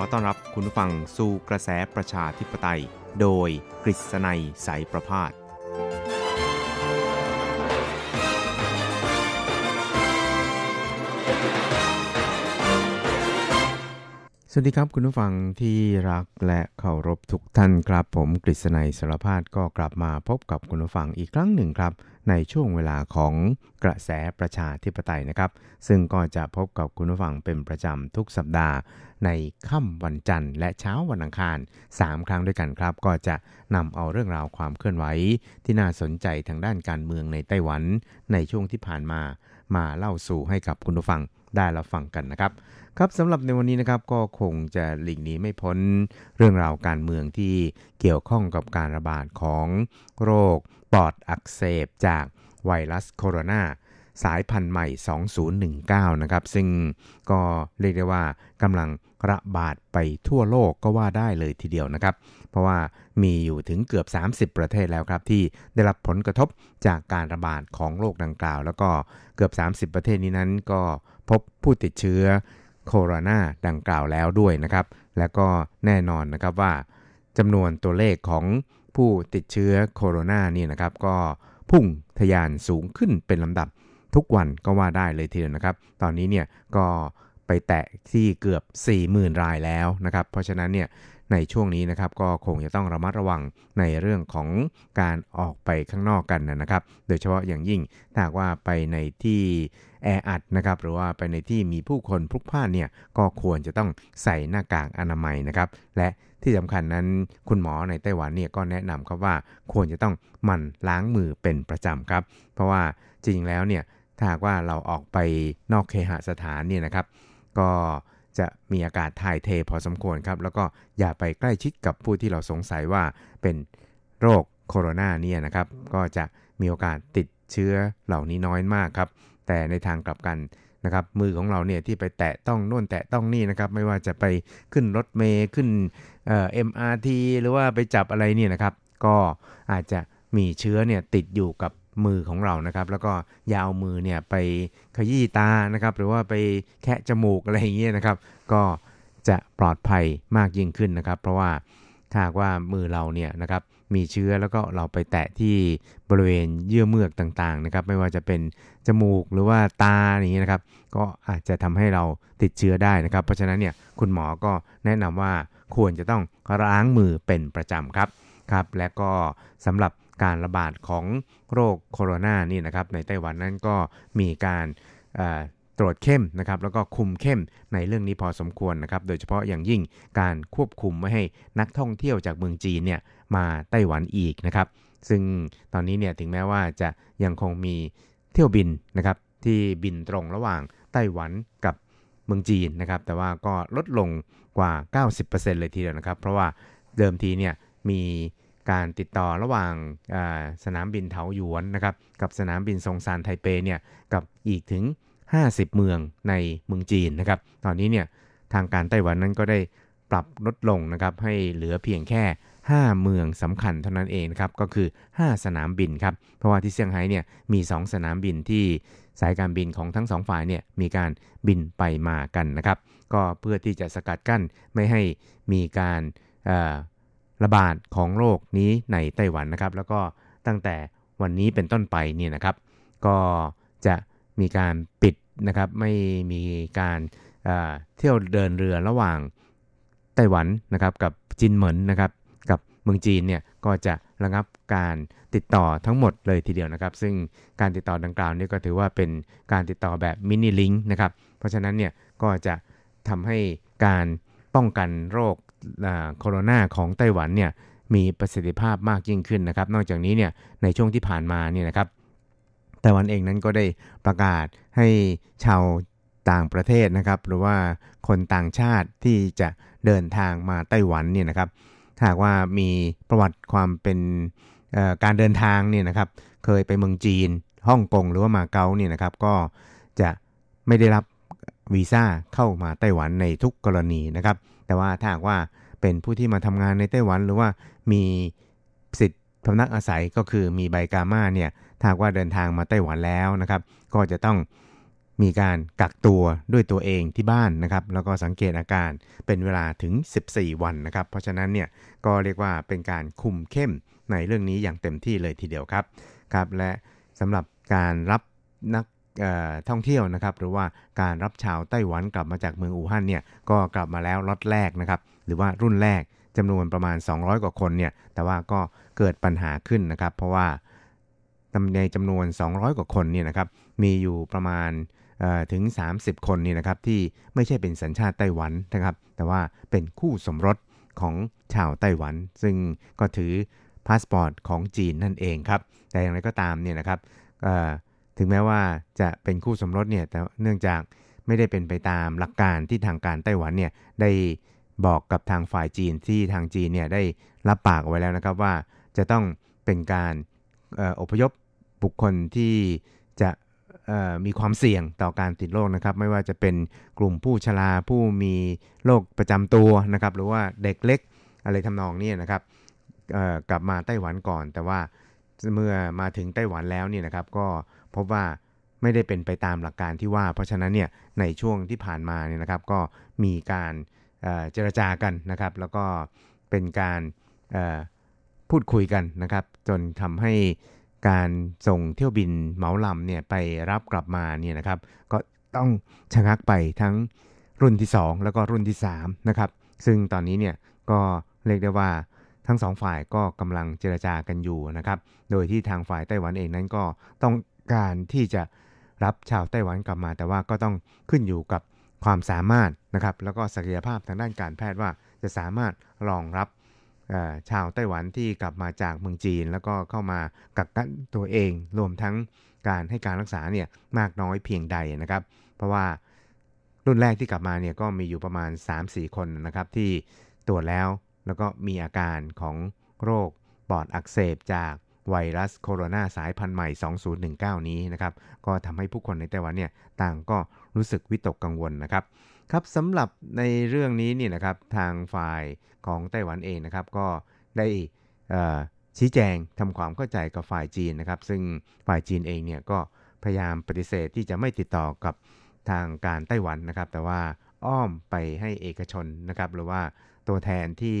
ขอต้อนรับคุณผู้ฟังสู่กระแสประชาธิปไตย โดยกฤษณัยสายประพาสสวัสดีครับคุณผู้ฟังที่รักและเคารพทุกท่านครับ ผมกฤษณัยสารพาดก็กลับมาพบกับคุณผู้ฟังอีกครั้งหนึ่งครับ ในช่วงเวลาของกระแสประชาธิปไตยนะครับ ซึ่งก็จะพบกับคุณผู้ฟังเป็นประจำทุกสัปดาห์ ในค่ำวันจันทร์ และเช้าวันอังคาร 3 ครั้งด้วยกันครับ ก็จะนำเอาเรื่องราวความเคลื่อนไหวที่น่าสนใจทางด้านการเมืองในไต้หวัน ในช่วงที่ผ่านมามาเล่าสู่ให้กับคุณผู้ฟังได้รับฟังกันนะครับ ครับสำหรับในวันนี้นะครับก็คงจะหลีกหนีไม่พ้นเรื่องราวการเมืองที่เกี่ยวข้องกับการระบาดของโรค ปอดอักเสบจากไวรัสโคโรนาสายพันธุ์ใหม่ 2019 นะครับ ซึ่งก็เรียกได้ว่ากำลังระบาดไปทั่วโลกก็ว่าได้เลยทีเดียวนะครับ เพราะว่ามีอยู่ถึงเกือบ 30 ประเทศแล้วครับ ที่ได้รับผลกระทบจากการระบาดของโรคดังกล่าว แล้วก็เกือบ 30 ประเทศนี้นั้นก็พบผู้ติดเชื้อโคโรนาดังกล่าวแล้วด้วยนะครับ และก็แน่นอนนะครับว่าจำนวนตัวเลขของ ผู้ติดเชื้อโคโรนานี่นะครับก็พุ่งทะยานสูงขึ้นเป็นลำดับทุกวันก็ว่าได้เลยทีเดียวนะครับ ตอนนี้เนี่ยก็ไปแตะที่เกือบ 40,000 รายแล้วนะครับ เพราะฉะนั้นเนี่ยในช่วงนี้นะครับก็คงจะต้องระมัดระวังในเรื่องของการออกไปข้างนอกกันนะครับ โดยเฉพาะอย่างยิ่งถ้าว่าไปในที่แออัดนะครับหรือว่าไปในที่มีผู้คนพลุกพล่านเนี่ยก็ควรจะต้องใส่หน้ากากอนามัยนะครับ และ ที่สำคัญนั้นคุณหมอในไต้หวันเนี่ยก็แนะนำครับว่าควรจะต้องหมั่นล้างมือเป็นประจำครับ เพราะว่าจริงๆแล้วเนี่ยถ้าหากว่าเราออกไปนอกเคหสถานเนี่ยนะครับ ก็จะมีอากาศถ่ายเทพอสมควรครับ แล้วก็อย่าไปใกล้ชิดกับผู้ที่เราสงสัยว่าเป็นโรคโคโรนาเนี่ยนะครับ ก็จะมีโอกาสติดเชื้อเหล่านี้น้อยมากครับ แต่ในทางกลับกัน นะครับมือของเราเนี่ยที่ไปแตะต้องโน่นแตะต้องนี่นะครับไม่ว่าจะไปขึ้นรถเมย์ขึ้นเอ่อ MRT หรือว่าไปจับอะไรเนี่ยนะครับ ก็อาจจะมีเชื้อเนี่ยติดอยู่กับมือของเรานะครับ แล้วก็ยาเอามือเนี่ยไปขยี้ตานะครับ หรือว่าไปแคะจมูกอะไรอย่างเงี้ยนะครับ ก็จะปลอดภัยมากยิ่งขึ้นนะครับ เพราะว่าถ้าหากว่ามือเราเนี่ยนะครับ มีเชื้อแล้วก็เราไปแตะที่บริเวณเยื่อเมือกต่างๆนะครับ ไม่ว่าจะเป็นจมูกหรือว่าตาอย่างนี้นะครับ ก็อาจจะทำให้เราติดเชื้อได้นะครับ เพราะฉะนั้นเนี่ยคุณหมอก็แนะนำว่าควรจะต้องล้างมือเป็นประจำครับครับ และก็สำหรับการระบาดของโรคโคโรนานี่นะครับในไต้หวันนั้นก็มีการ ตรวจเข้มนะครับแล้วก็คุมเข้มในเรื่องนี้พอสมควรนะครับโดยเฉพาะอย่างยิ่งการควบคุมไม่ให้นักท่องเที่ยวจากเมืองจีนเนี่ยมาไต้หวันอีกนะครับซึ่งตอนนี้เนี่ยถึงแม้ว่าจะยังคงมีเที่ยวบินนะครับที่บินตรงระหว่างไต้หวันกับเมืองจีนนะครับแต่ว่าก็ลดลงกว่า 90%เลยทีเดียวนะครับเพราะว่าเดิมทีเนี่ยมีการติดต่อระหว่างสนามบินเถาหยวนนะครับกับสนามบินซงซานไทเปเนี่ยกับอีกถึง 50 เมืองในเมืองจีนนะครับ ตอนนี้เนี่ยทางการไต้หวันนั้นก็ได้ปรับลดลงนะครับให้เหลือเพียงแค่ 5 เมืองสำคัญเท่านั้นเองครับก็คือ 5 สนามบินครับเพราะว่าที่เซี่ยงไฮ้เนี่ยมี 2 สนามบินที่สายการบินของทั้งสองฝ่ายเนี่ยมีการบินไปมากันนะครับก็เพื่อที่จะสกัดกั้นไม่ให้มีการระบาดของโรคนี้ในไต้หวันนะครับ แล้วก็ตั้งแต่วันนี้เป็นต้นไปเนี่ยนะครับ ก็จะ มีการปิดนะครับไม่มีการเที่ยวเดินเรือระหว่างไต้หวันนะครับกับจินเหมินนะครับกับเมืองจีนเนี่ยก็จะระงับการติดต่อทั้งหมดเลยทีเดียวนะครับ ซึ่งการติดต่อดังกล่าวนี่ก็ถือว่าเป็นการติดต่อแบบมินิลิงก์นะครับเพราะฉะนั้นเนี่ยก็จะทำให้การป้องกันโรคโคโรนาของไต้หวันเนี่ยมีประสิทธิภาพมากยิ่งขึ้นนะครับ นอกจากนี้เนี่ยในช่วงที่ผ่านมาเนี่ยนะครับ ไต้หวันเองนั้นก็ได้ประกาศให้ชาวต่างประเทศนะครับ หรือว่าคนต่างชาติที่จะเดินทางมาไต้หวันเนี่ยนะครับถ้าหากว่ามีประวัติความเป็นการเดินทางเนี่ยนะครับ เคยไปเมืองจีนฮ่องกงหรือว่ามาเก๊าเนี่ยนะครับ ก็จะไม่ได้รับวีซ่าเข้ามาไต้หวันในทุกกรณีนะครับ แต่ว่าถ้าหากว่าเป็นผู้ที่มาทำงานในไต้หวัน หรือว่ามีสิทธิ์พำนักอาศัยก็คือมีใบกาม่าเนี่ย ถ้าว่าเดินทางมาไต้หวันแล้วนะครับ ก็จะต้องมีการกักตัวด้วยตัวเองที่บ้านนะครับ แล้วก็สังเกตอาการเป็นเวลาถึง 14 วันนะครับ เพราะฉะนั้นเนี่ยก็เรียกว่าเป็นการคุมเข้มในเรื่องนี้อย่างเต็มที่เลยทีเดียวครับครับ และสำหรับการรับนักท่องเที่ยวนะครับ หรือว่าการรับชาวไต้หวันกลับมาจากเมืองอู่ฮั่นเนี่ยก็กลับมาแล้วล็อตแรกนะครับหรือว่ารุ่นแรกจำนวนประมาณ 200 กว่าคนเนี่ยแต่ว่าก็เกิดปัญหาขึ้นนะครับ เพราะว่า ในจำนวน 200 กว่าคนเนี่ยนะครับมีอยู่ประมาณถึง 30 คนเนี่ยนะครับที่ไม่ใช่เป็นสัญชาติไต้หวันนะครับ แต่ว่าเป็นคู่สมรสของชาวไต้หวัน ซึ่งก็ถือพาสปอร์ตของจีนนั่นเองครับ แต่อย่างไรก็ตามเนี่ยนะครับถึงแม้ว่าจะเป็นคู่สมรสเนี่ยแต่เนื่องจากไม่ได้เป็นไปตามหลักการที่ทางการไต้หวันเนี่ยได้บอกกับทางฝ่ายจีนที่ทางจีนเนี่ยได้รับปากเอาไว้แล้วนะครับว่าจะต้องเป็นการอออพยพ บุคคลที่จะมีความเสี่ยงต่อการติดโรคนะครับ ไม่ว่าจะเป็นกลุ่มผู้ชราผู้มีโรคประจำตัวนะครับ หรือว่าเด็กเล็กอะไรทำนองนี้นะครับกลับมาไต้หวันก่อน แต่ว่าเมื่อมาถึงไต้หวันแล้วเนี่ยนะครับ ก็พบว่าไม่ได้เป็นไปตามหลักการที่ว่า เพราะฉะนั้นเนี่ยในช่วงที่ผ่านมาเนี่ยนะครับ ก็มีการเเจรจากันนะครับ แล้วก็เป็นการพูดคุยกันนะครับ จนทำให้ การส่งเที่ยวบินเหมาลำเนี่ยไปรับกลับมาเนี่ยนะครับก็ต้องชะงักไปทั้งรุ่นที่ 2 แล้วก็รุ่นที่3นะครับซึ่งตอนนี้เนี่ยก็เรียกได้ว่าทั้งสองฝ่ายก็กำลังเจรจากันอยู่นะครับโดยที่ทางฝ่ายไต้หวันเองนั้นก็ต้องการที่จะรับชาวไต้หวันกลับมา แต่ว่าก็ต้องขึ้นอยู่กับความสามารถนะครับแล้วก็ศักยภาพทางด้านการแพทย์ว่าจะสามารถรองรับ ชาวไต้หวันที่กลับมาจากเมืองจีน แล้วก็เข้ามากักกันตัวเอง รวมทั้งการให้การรักษาเนี่ยมากน้อยเพียงใดนะครับ เพราะว่ารุ่นแรกที่กลับมาเนี่ยก็มีอยู่ประมาณ 3-4 คนนะครับ ที่ตรวจแล้วแล้วก็มีอาการของโรคปอดอักเสบจากไวรัสโคโรนาสายพันธุ์ใหม่ 2019 นี้นะครับ ก็ทำให้ผู้คนในไต้หวันเนี่ยต่างก็รู้สึกวิตกกังวลนะครับ ครับสำหรับในเรื่องนี้นี่นะครับทางฝ่ายของไต้หวันเองนะครับ ก็ได้ชี้แจงทำความเข้าใจกับฝ่ายจีนนะครับ ซึ่งฝ่ายจีนเองเนี่ยก็พยายามปฏิเสธที่จะไม่ติดต่อกับทางการไต้หวันนะครับ แต่ว่าอ้อมไปให้เอกชนนะครับ หรือว่าตัวแทนที่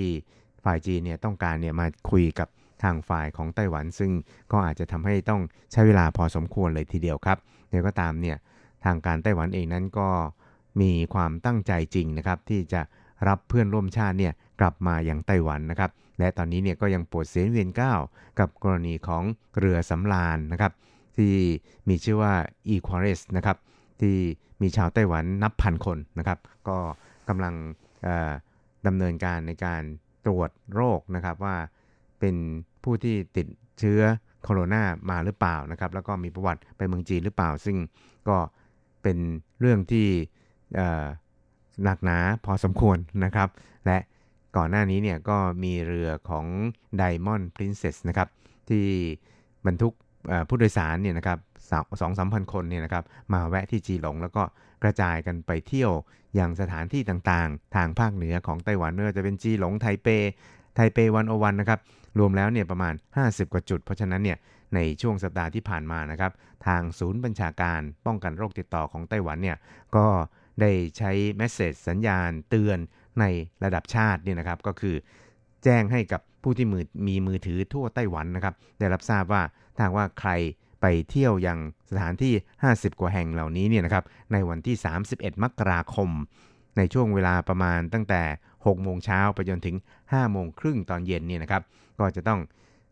ฝ่ายจีนเนี่ยต้องการเนี่ยมาคุยกับทางฝ่ายของไต้หวัน ซึ่งก็อาจจะทำให้ต้องใช้เวลาพอสมควรเลยทีเดียวครับเดี๋ยวก็ตามเนี่ยทางการไต้หวันเองนั้นก็ มีความตั้งใจจริงนะครับที่จะรับเพื่อนร่วมชาติเนี่ยกลับมาอย่างไต้หวันนะครับ และตอนนี้เนี่ยก็ยังปวดเสียนเวียนก้าวกับกรณีของเรือสำราญนะครับ ที่มีชื่อว่า e q u a r i s นะครับที่มีชาวไต้หวันนับพันคนนะครับ ก็กำลังดำเนินการในการตรวจโรคนะครับว่าเป็นผู้ที่ติดเชื้อโคโรนามาหรือเปล่านะครับ แล้วก็มีประวัติไปเมืองจีนหรือเปล่า ซึ่งก็เป็นเรื่องที่ หนักหนาพอสมควรนะครับ และก่อนหน้านี้เนี่ยก็มีเรือของ Diamond Princess นะครับที่บรรทุกผู้โดยสารเนี่ยนะครับสองสามพันคนเนี่ยนะครับมาแวะที่จีหลง แล้วก็กระจายกันไปเที่ยวอย่างสถานที่ต่างๆ ทางภาคเหนือของไต้หวันไม่ว่าจะเป็นจีหลงไทเป ไทเปวันโอวันนะครับรวมแล้วเนี่ยประมาณ 50 กว่าจุด เพราะฉะนั้นเนี่ยในช่วงสัปดาห์ที่ผ่านมานะครับทางศูนย์บัญชาการป้องกันโรคติดต่อของไต้หวันเนี่ยก็ ได้ใช้แมสเซจสัญญาณเตือนในระดับชาติเนี่ยนะครับก็คือ แจ้งให้กับผู้ที่มือมีมือถือทั่วไต้หวันนะครับ ได้รับทราบว่าถ้าว่าใครไปเที่ยวยังสถานที่ 50 กว่าแห่งเหล่านี้เนี่ยนะครับในวันที่ 31 มกราคม ในช่วงเวลาประมาณตั้งแต่ 6 โมงเช้าไปจนถึง 5 โมงครึ่งตอนเย็นเนี่ยนะครับ ก็จะต้อง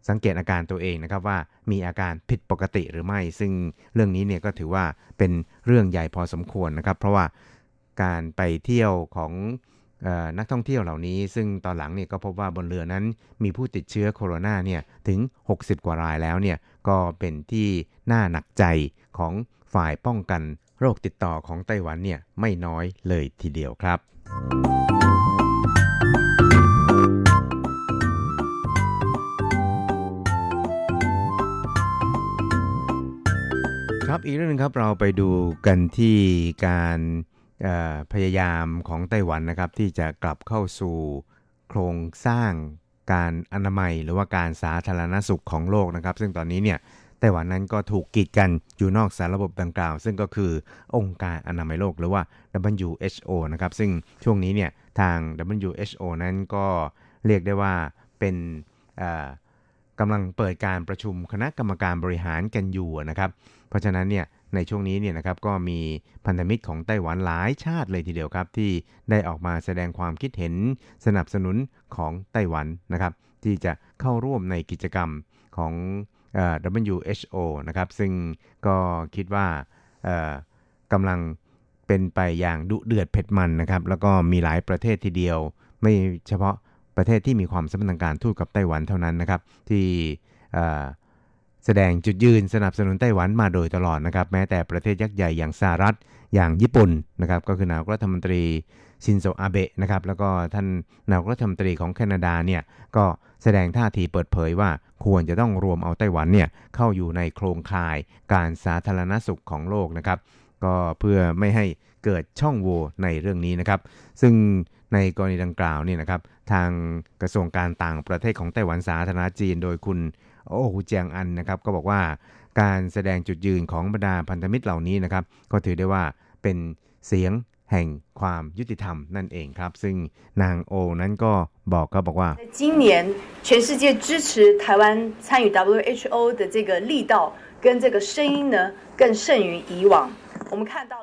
สังเกตอาการตัวเองนะครับว่ามีอาการผิดปกติหรือไม่ ซึ่งเรื่องนี้เนี่ยก็ถือว่าเป็นเรื่องใหญ่พอสมควรนะครับ เพราะว่า การไปเที่ยวของออนักท่องเที่ยวเหล่านี้ ซึ่งตอนหลังเนี่ยก็พบว่าบนเรือนั้นมีผู้ติดเชื้อโคโรนาเนี่ยถึง 60 กว่ารายแล้วเนี่ยก็เป็นที่น่าหนักใจของฝ่ายป้องกันโรคติดต่อของไต้หวันเนี่ยไม่น้อยเลยทีเดียวครับ ครับอีกเรื่องหนึงครับเราไปดูกันที่การ พยายามของไต้หวันนะครับที่จะกลับเข้าสู่โครงสร้างการอนามัยหรือว่าการสาธารณสุขของโลกนะครับ ซึ่งตอนนี้เนี่ยไต้หวันนั้นก็ถูกกีดกันอยู่นอกสารระบบดังกล่าว ซึ่งก็คือองค์การอนามัยโลกหรือว่า WHO นะครับซึ่งช่วงนี้เนี่ยทาง WHO นั้นก็เรียกได้ว่าเป็นกำลังเปิดการประชุมคณะกรรมการบริหารกันอยู่นะครับ เพราะฉะนั้นเนี่ย ในช่วงนี้เนี่ยนะครับก็มีพันธมิตรของไต้หวันหลายชาติเลยทีเดียวครับ ที่ได้ออกมาแสดงความคิดเห็นสนับสนุนของไต้หวันนะครับ ที่จะเข้าร่วมในกิจกรรมของออ WHO นะครับซึ่งก็คิดว่ากำลังเป็นไปอย่างดุเดือดเผ็ดมันนะครับ แล้วก็มีหลายประเทศทีเดียว ไม่เฉพาะประเทศที่มีความสัมพันธ์การทูตกับไต้หวันเท่านั้นนะครับ ที่ แสดงจุดยืนสนับสนุนไต้หวันมาโดยตลอดนะครับ แม้แต่ประเทศยักษ์ใหญ่อย่างสหรัฐอย่างญี่ปุ่นนะครับ ก็คือนายกรัฐมนตรีชินโซอาเบะนะครับ แล้วก็ท่านนายกรัฐมนตรีของแคนาดาเนี่ยก็แสดงท่าทีเปิดเผยว่าควรจะต้องรวมเอาไต้หวันเนี่ยเข้าอยู่ในโครงข่ายการสาธารณสุขของโลกนะครับ ก็เพื่อไม่ให้เกิดช่องโหว่ในเรื่องนี้นะครับ ซึ่งในกรณีดังกล่าวเนี่ยนะครับ ทางกระทรวงการต่างประเทศของไต้หวันสาธารณจีน โดยคุณ โอ้หูเจียงอันนะครับก็บอกว่าการแสดงจุดยืนของบรรดาพันธมิตรเหล่านี้นะครับ ก็ถือได้ว่าเป็นเสียงแห่งความยุติธรรมนั่นเองครับ ซึ่งนางโอนั้นก็บอกก็บอกว่า 在今年，全世界支持台湾参与 WHO 的这个力道跟这个声音呢，更胜于以往。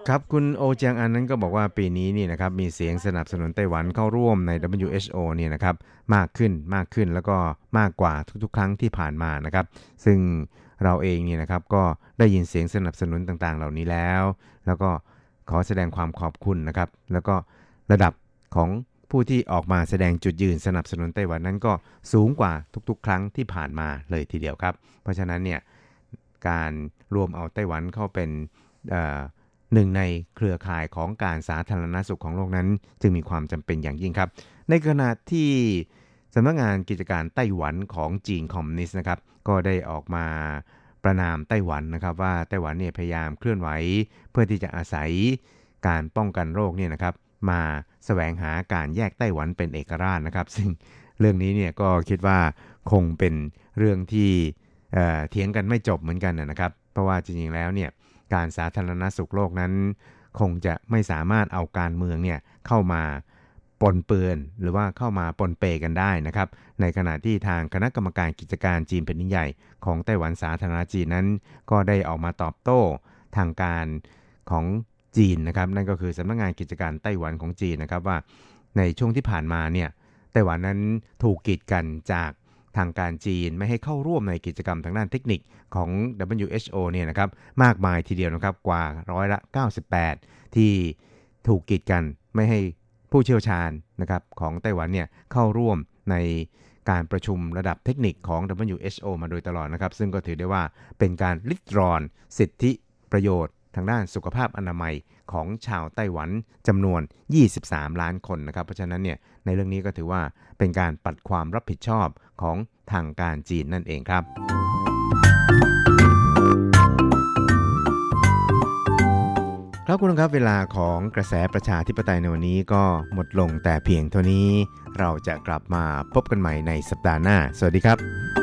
ครับคุณโอเจียงอันนั้นก็บอกว่าปีนี้นี่นะครับมีเสียงสนับสนุนไต้หวันเข้าร่วมใน WHO เนี่ยนะครับมากขึ้นมากขึ้นแล้วก็มากกว่าทุกๆ ครั้งที่ผ่านมานะครับ ซึ่งเราเองเนี่ยนะครับก็ได้ยินเสียงสนับสนุนต่างๆ เหล่านี้แล้ว แล้วก็ขอแสดงความขอบคุณนะครับ แล้วก็ระดับของผู้ที่ออกมาแสดงจุดยืนสนับสนุนไต้หวันนั้นก็สูงกว่าทุกๆ ครั้งที่ผ่านมาเลยทีเดียวครับ เพราะฉะนั้นเนี่ยการรวมเอาไต้หวันเข้าเป็น หนึ่งในเครือข่ายของการสาธารณสุขของโลกนั้น จึงมีความจำเป็นอย่างยิ่งครับ ในขณะที่สำนักงานกิจการไต้หวันของจีนคอมมิวนิสต์นะครับ ก็ได้ออกมาประนามไต้หวันนะครับ ว่าไต้หวันเนี่ยพยายามเคลื่อนไหว เพื่อที่จะอาศัยการป้องกันโรคเนี่ยนะครับมาแสวงหาการแยกไต้หวันเป็นเอกราชนะครับ ซึ่งเรื่องนี้เนี่ยก็คิดว่าคงเป็นเรื่องที่เเถียงกันไม่จบเหมือนกันนะครับ เพราะว่าจริงๆแล้วเนี่ย การสาธารณสุขโลกนั้น คงจะไม่สามารถเอาการเมืองเนี่ยเข้ามาปนเปื้อนหรือว่าเข้ามาปนเปกันได้นะครับ ในขณะที่ทางคณะกรรมการกิจการจีนแผ่นดินใหญ่ ของไต้หวันสาธารณจีนนั้น ก็ได้ออกมาตอบโต้ทางการของจีนนะครับ นั่นก็คือสำนักงานกิจการไต้หวันของจีนนะครับว่าในช่วงที่ผ่านมาเนี่ยไต้หวันนั้นถูกกีดกันจาก ทางการจีนไม่ให้เข้าร่วมในกิจกรรมทางด้านเทคนิคของ WHO เนี่ยนะครับมากมายทีเดียวนะครับกว่าร้อยละ 98 ที่ถูกกีดกันไม่ให้ผู้เชี่ยวชาญนะครับของไต้หวันเนี่ยเข้าร่วมในการประชุมระดับเทคนิคของ WHO มาโดยตลอดนะครับ ซึ่งก็ถือได้ว่าเป็นการลิดรอนสิทธิประโยชน์ทางด้านสุขภาพอนามัย ของชาวไต้หวันจำนวน 23 ล้านคนนะครับเพราะฉะนั้นเนี่ยในเรื่องนี้ก็ถือว่าเป็นการปัดความรับผิดชอบของทางการจีนนั่นเองครับครับคุณครับเวลาของกระแสประชาธิปไตยในวันนี้ก็หมดลงแต่เพียงเท่านี้ เราจะกลับมาพบกันใหม่ในสัปดาห์หน้า สวัสดีครับ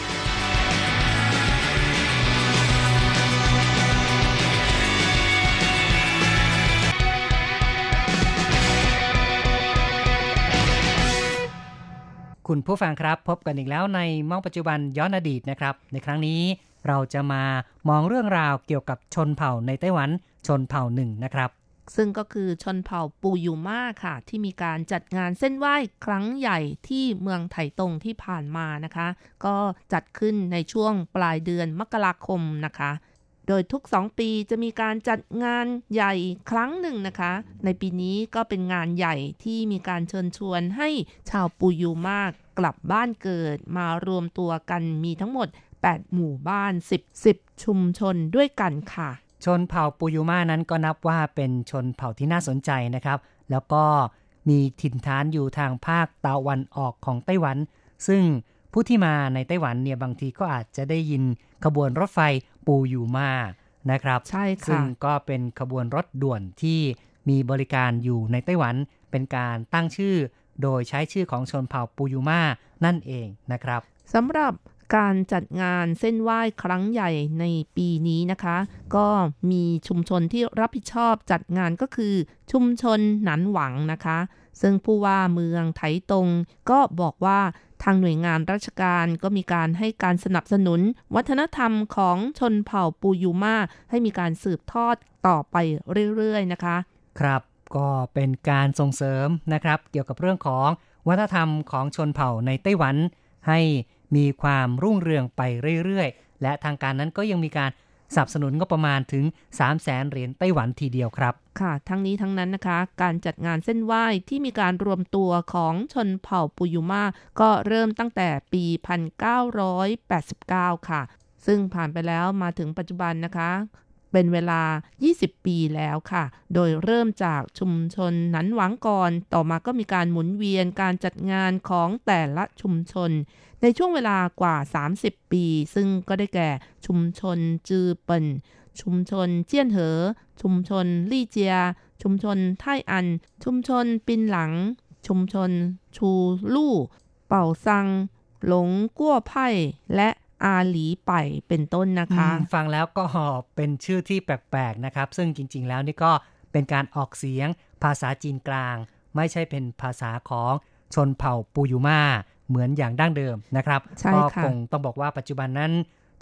คุณผู้ฟังครับ พบกันอีกแล้วในมองปัจจุบันย้อนอดีตนะครับ ในครั้งนี้เราจะมามองเรื่องราวเกี่ยวกับชนเผ่าในไต้หวันชนเผ่าหนึ่งนะครับ ซึ่งก็คือชนเผ่าปูยูมาค่ะ ที่มีการจัดงานเส้นไหว้ครั้งใหญ่ที่เมืองไถตงที่ผ่านมานะคะ ก็จัดขึ้นในช่วงปลายเดือนมกราคมนะคะ โดยทุก 2 ปีจะมีการจัดงานใหญ่ครั้งหนึ่งนะคะ ในปีนี้ก็เป็นงานใหญ่ที่มีการเชิญชวนให้ชาวปูยูมากกลับบ้านเกิดมารวมตัวกันมีทั้งหมด 8 หมู่บ้าน 10 10 ชุมชนด้วยกันค่ะ ชนเผ่าปูยูมานั้นก็นับว่าเป็นชนเผ่าที่น่าสนใจนะครับ แล้วก็มีถิ่นฐานอยู่ทางภาคตะวันออกของไต้หวัน ซึ่งผู้ที่มาในไต้หวันเนี่ยบางทีก็อาจจะได้ยินขบวนรถไฟ ปูยูมานะครับใช่ซึ่งค่ะก็เป็นขบวนรถด่วนที่มีบริการอยู่ในไต้หวัน เป็นการตั้งชื่อ โดยใช้ชื่อของชนเผ่าปูยูมานั่นเองนะครับสำหรับ การจัดงานเส้นไหว้ครั้งใหญ่ในปีนี้นะคะ ก็มีชุมชนที่รับผิดชอบจัดงานก็คือชุมชนหนันหวังนะคะ ซึ่งผู้ว่าเมืองไถตงก็บอกว่าทางหน่วยงานราชการก็มีการให้การสนับสนุน วัฒนธรรมของชนเผ่าปูยูมาให้มีการสืบทอดต่อไปเรื่อยๆนะคะ ครับก็เป็นการส่งเสริมนะครับ เกี่ยวกับเรื่องของวัฒนธรรมของชนเผ่าในไต้หวัน ให้ มีความรุ่งเรืองไปเรื่อยๆ และทางการนั้นก็ยังมีการสนับสนุนงบประมาณถึง 3 0 0แสนเหรียญไต้หวันทีเดียวครับ ค่ะ ทั้งนี้ทั้งนั้นนะคะ การจัดงานเส้นไหว้ที่มีการรวมตัวของชนเผ่าปุยุมาก็เริ่มตั้งแต่ปี 1989 ค่ะ ซึ่งผ่านไปแล้วมาถึงปัจจุบันนะคะ เป็นเวลา 20 ปีแล้วค่ะ โดยเริ่มจากชุมชนหนันหวังก่อน ต่อมาก็มีการหมุนเวียนการจัดงานของแต่ละชุมชน ในช่วงเวลากว่า 30 ปี ซึ่งก็ได้แก่ชุมชนจือเปิ่น ชุมชนเจี้ยนเหอ ชุมชนลี่เจีย ชุมชนไทอัน ชุมชนปินหลัง ชุมชนชูลู่ เป่าซัง หลงกั้วไพ่และอาหลีไปเป็นต้นนะคะ ฟังแล้วก็เป็นชื่อที่แปลกๆนะครับ ซึ่งจริง ๆ แล้วนี่ก็เป็นการออกเสียงภาษาจีนกลาง ไม่ใช่เป็นภาษาของชนเผ่าปูยูมา เหมือนอย่างดั้งเดิมนะครับใช่ก็ค่ะคงต้องบอกว่าปัจจุบันนั้น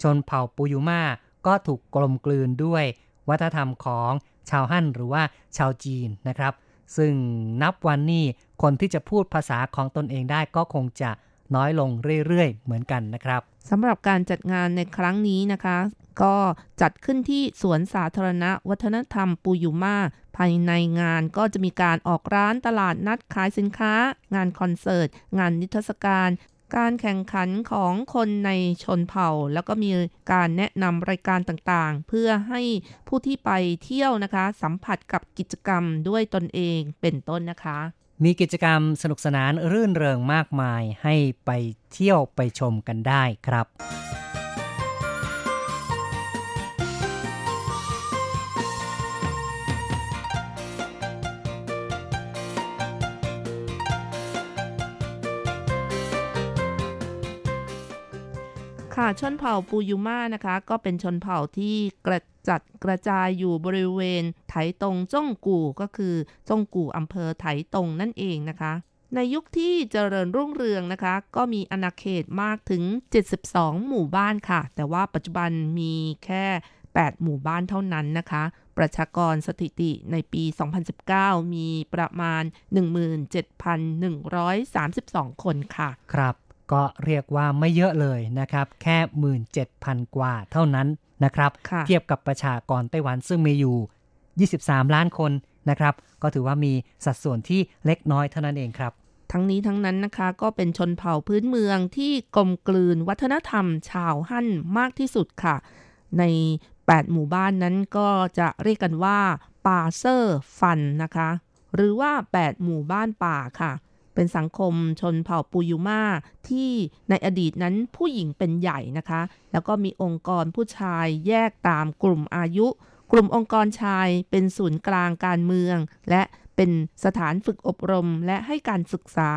ชนเผ่าปูยูมาก็ถูกกลมกลืนด้วยวัฒนธรรมของชาวฮั่นหรือว่าชาวจีนนะครับ ซึ่งนับวันนี้คนที่จะพูดภาษาของตนเองได้ก็คงจะน้อยลงเรื่อยๆ เหมือนกันนะครับสำหรับการจัดงานในครั้งนี้นะคะ ก็จัดขึ้นที่สวนสาธารณะวัฒนธรรมปูยุมา ภายในงานก็จะมีการออกร้านตลาดนัดขายสินค้า งานคอนเสิร์ต งานนิทรรศการการแข่งขันของคนในชนเผ่า แล้วก็มีการแนะนำรายการต่างๆ เพื่อให้ผู้ที่ไปเที่ยวนะคะ สัมผัสกับกิจกรรมด้วยตนเองเป็นต้นนะคะ มีกิจกรรมสนุกสนานรื่นเริงมากมายให้ไปเที่ยวไปชมกันได้ครับ ชนเผ่าปูยูมานะคะ ก็เป็นชนเผ่าที่กระจัดกระจายอยู่บริเวณไถตงจ้องกู่ก็คือจ้องกู่อำเภอไถตงนั่นเองนะคะ ในยุคที่เจริญรุ่งเรืองนะคะ ก็มีอาณาเขตมากถึง 72 หมู่บ้านค่ะ แต่ว่าปัจจุบันมีแค่ 8 หมู่บ้านเท่านั้นนะคะ ประชากรสถิติในปี 2019 มีประมาณ 17,132 คนค่ะ ครับ ก็เรียกว่าไม่เยอะเลยนะครับ แค่ 17,000 กว่าเท่านั้นนะครับค่ะเทียบกับประชากรไต้หวันซึ่งมีอยู่ 23 ล้านคนนะครับ ก็ถือว่ามีสัดส่วนที่เล็กน้อยเท่านั้นเองครับทั้งนี้ทั้งนั้นนะคะก็เป็นชนเผ่าพื้นเมืองที่กลมกลืนวัฒนธรรมชาวฮั่นมากที่สุดค่ะ ใน 8 หมู่บ้านนั้นก็จะเรียกกันว่าป่าเซอร์ฟันนะคะ หรือว่า 8 หมู่บ้านป่าค่ะ เป็นสังคมชนเผ่าปูยูมาที่ในอดีตนั้นผู้หญิงเป็นใหญ่นะคะ แล้วก็มีองค์กรผู้ชายแยกตามกลุ่มอายุ กลุ่มองค์กรชายเป็นศูนย์กลางการเมือง และเป็นสถานฝึกอบรมและให้การศึกษา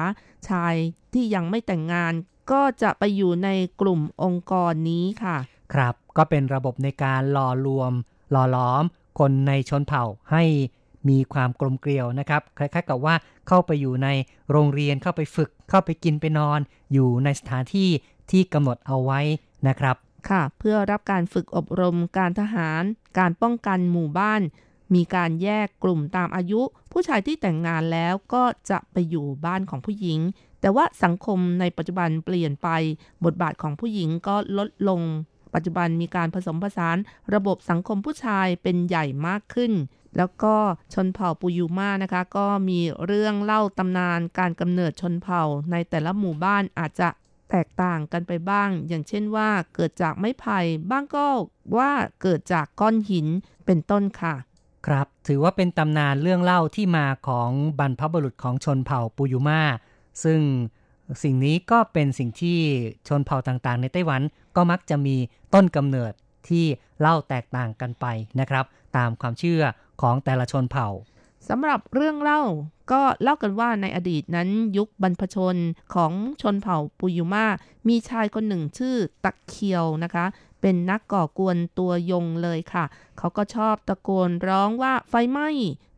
ชายที่ยังไม่แต่งงาน ก็จะไปอยู่ในกลุ่มองค์กรนี้ค่ะ ครับก็เป็นระบบในการหล่อรวม หล่อล้อมคนในชนเผ่าให้ มีความกลมเกลียวนะครับคล้ายๆกับว่าเข้าไปอยู่ในโรงเรียนเข้าไปฝึก เข้าไปกินไปนอน อยู่ในสถานที่ที่กำหนดเอาไว้นะครับ ค่ะ เพื่อรับการฝึกอบรมการทหาร การป้องกันหมู่บ้าน มีการแยกกลุ่มตามอายุ ผู้ชายที่แต่งงานแล้วก็จะไปอยู่บ้านของผู้หญิง แต่ว่าสังคมในปัจจุบันเปลี่ยนไป บทบาทของผู้หญิงก็ลดลงปัจจุบันมีการผสมผสานระบบสังคมผู้ชายเป็นใหญ่มากขึ้น แล้วก็ชนเผ่าปูยูมานะคะ ก็มีเรื่องเล่าตำนานการกำเนิดชนเผ่าในแต่ละหมู่บ้านอาจจะแตกต่างกันไปบ้าง อย่างเช่นว่าเกิดจากไม้ไผ่บ้างก็ว่าเกิดจากก้อนหินเป็นต้นค่ะ ครับถือว่าเป็นตำนานเรื่องเล่าที่มาของบรรพบุรุษของชนเผ่าปูยูมาซึ่งสิ่งนี้ก็เป็นสิ่งที่ชนเผ่าต่างๆ ในไต้หวันก็มักจะมีต้นกำเนิดที่เล่าแตกต่างกันไปนะครับ ตามความเชื่อ ของแต่ละชนเผ่าสำหรับเรื่องเล่าก็เล่ากันว่าในอดีตนั้นยุคบรรพชนของชนเผ่าปุยุมามีชายคนหนึ่งชื่อตะเคียวนะคะ เป็นนักก่อกวนตัวยงเลยค่ะ เขาก็ชอบตะโกนร้องว่าไฟไหม้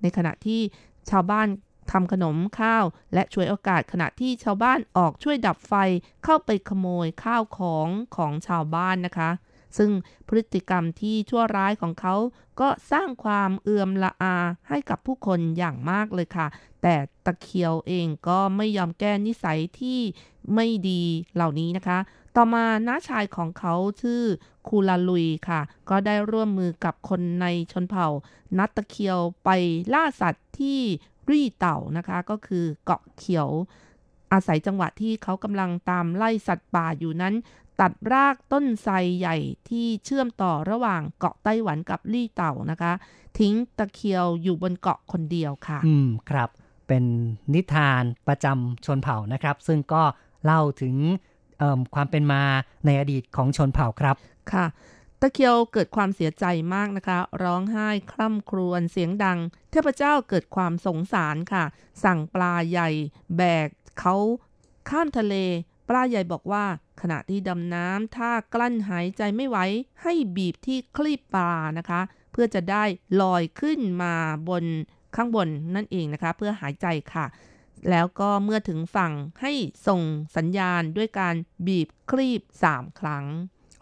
ในขณะที่ชาวบ้านทำขนมข้าว และช่วยโอกาสขณะที่ชาวบ้านออกช่วยดับไฟเข้าไปขโมยข้าวของของชาวบ้านนะคะ ซึ่งพฤติกรรมที่ชั่วร้ายของเขาก็สร้างความเอือมละอาให้กับผู้คนอย่างมากเลยค่ะ แต่ตะเคียวเองก็ไม่ยอมแก้นิสัยที่ไม่ดีเหล่านี้นะคะ ต่อมาน้าชายของเขาชื่อคูลาลุยค่ะ ก็ได้ร่วมมือกับคนในชนเผ่า นัดตะเคียวไปล่าสัตว์ที่รี่เต่านะคะ ก็คือเกาะเขียว อาศัยจังหวะที่เขากำลังตามไล่สัตว์ป่าอยู่นั้น ตัดรากต้นไทรใหญ่ที่เชื่อมต่อระหว่างเกาะไต้หวันกับลี่เต่านะคะ ทิ้งตะเคียวอยู่บนเกาะคนเดียวค่ะ อืมครับ เป็นนิทานประจำชนเผ่านะครับ ซึ่งก็เล่าถึงเอิ่มความเป็นมาในอดีตของชนเผ่าครับค่ะตะเคียวเกิดความเสียใจมากนะคะ ร้องไห้คร่ำครวญเสียงดัง เทพเจ้าเกิดความสงสารค่ะ สั่งปลาใหญ่ แบก เขาข้ามทะเล ปลาใหญ่บอกว่า ขณะที่ดำน้ำถ้ากลั้นหายใจไม่ไหวให้บีบที่คลีบปลานะคะ เพื่อจะได้ลอยขึ้นมาบนข้างบนนั่นเองนะคะ เพื่อหายใจค่ะ แล้วก็เมื่อถึงฝั่งให้ส่งสัญญาณด้วยการบีบคลีบสามครั้ง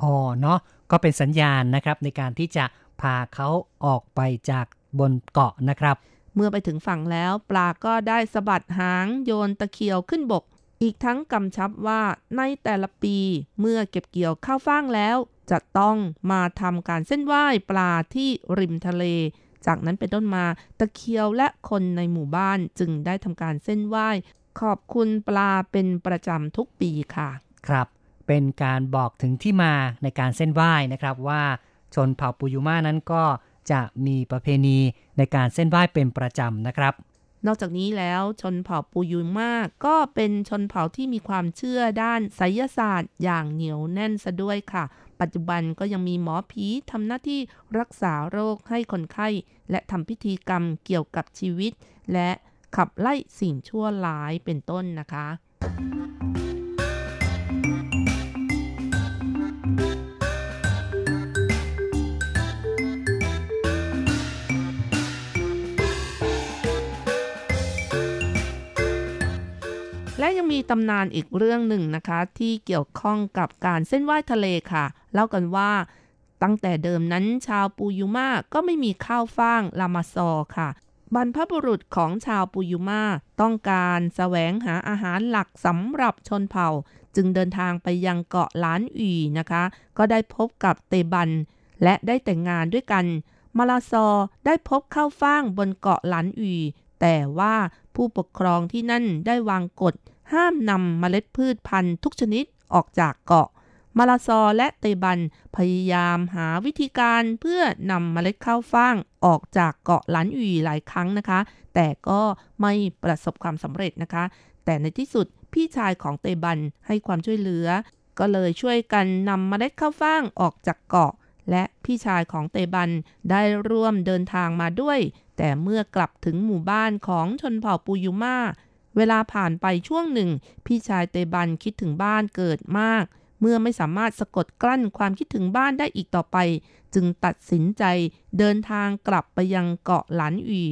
อ๋อเนาะก็เป็นสัญญาณนะครับในการที่จะพาเขาออกไปจากบนเกาะนะครับ เมื่อไปถึงฝั่งแล้วปลาก็ได้สะบัดหางโยนตะเคียวขึ้นบก อีกทั้งกำชับว่าในแต่ละปีเมื่อเก็บเกี่ยวข้าวฟ่างแล้ว จะต้องมาทำการเส้นไหว้ปลาที่ริมทะเล จากนั้นเป็นต้นมาตะเคียวและคนในหมู่บ้านจึงได้ทำการเส้นไหว้ ขอบคุณปลาเป็นประจำทุกปีค่ะ ครับ เป็นการบอกถึงที่มาในการเส้นไหว้นะครับว่าชนเผ่าปูยูมานั้นก็ จะมีประเพณีในการเส้นไหว้เป็นประจำนะครับ นอกจากนี้แล้วชนเผ่าปูยูมากก็เป็นชนเผ่าที่มีความเชื่อด้านไสยศาสตร์อย่างเหนียวแน่นซะด้วยค่ะ ปัจจุบันก็ยังมีหมอผีทำหน้าที่รักษาโรคให้คนไข้ และทำพิธีกรรมเกี่ยวกับชีวิต และขับไล่สิ่งชั่วร้ายเป็นต้นนะคะ และยังมีตำนานอีกเรื่องหนึ่งนะคะ ที่เกี่ยวข้องกับการเส้นไหว้ทะเลค่ะ เล่ากันว่า ตั้งแต่เดิมนั้นชาวปูยูมาก็ไม่มีข้าวฟ่างลามาซอค่ะ บรรพบุรุษของชาวปูยูมาต้องการแสวงหาอาหารหลักสำหรับชนเผ่า จึงเดินทางไปยังเกาะล้านอีนะคะ ก็ได้พบกับเตบัน และได้แต่งงานด้วยกันมาลาซอได้พบข้าวฟ่างบนเกาะหลานอีแต่ว่าผู้ปกครองที่นั่นได้วางกฎ ห้ามนำเมล็ดพืชพันธุ์ทุกชนิดออกจากเกาะ มาลาซอและเตบันพยายามหาวิธีการเพื่อนำเมล็ดข้าวฟ่างออกจากเกาะหลันอีหลายครั้งนะคะ แต่ก็ไม่ประสบความสำเร็จนะคะ แต่ในที่สุดพี่ชายของเตบันให้ความช่วยเหลือ ก็เลยช่วยกันนำเมล็ดข้าวฟ่างออกจากเกาะ และพี่ชายของเตบันได้ร่วมเดินทางมาด้วย แต่เมื่อกลับถึงหมู่บ้านของชนเผ่าปูยูมา เวลาผ่านไปช่วงหนึ่ง พี่ชายเตบันคิดถึงบ้านเกิดมาก เมื่อไม่สามารถสะกดกลั้นความคิดถึงบ้านได้อีกต่อไป จึงตัดสินใจเดินทางกลับไปยังเกาะหลานอี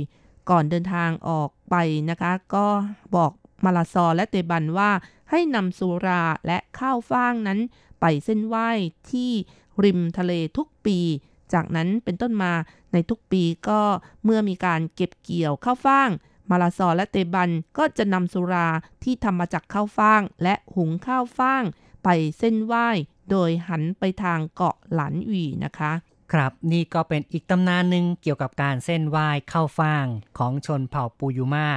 ก่อนเดินทางออกไปนะคะ ก็บอกมาลาซอและเตบันว่าให้นำสุราและข้าวฟ่างนั้น ไปเส้นไหว้ที่ริมทะเลทุกปี จากนั้นเป็นต้นมาในทุกปีก็เมื่อมีการเก็บเกี่ยวข้าวฟ่าง มาลาซอและเตบันก็จะนำสุราที่ทำมาจากข้าวฟ่าง และหุงข้าวฟ่าง ไปเส้นไหว้ โดยหันไปทางเกาะหลันวีนะคะครับนี่ก็เป็นอีกตำนานหนึ่งเกี่ยวกับการเส้นไหว้เข้าฟ่างของชนเผ่าปูยูมา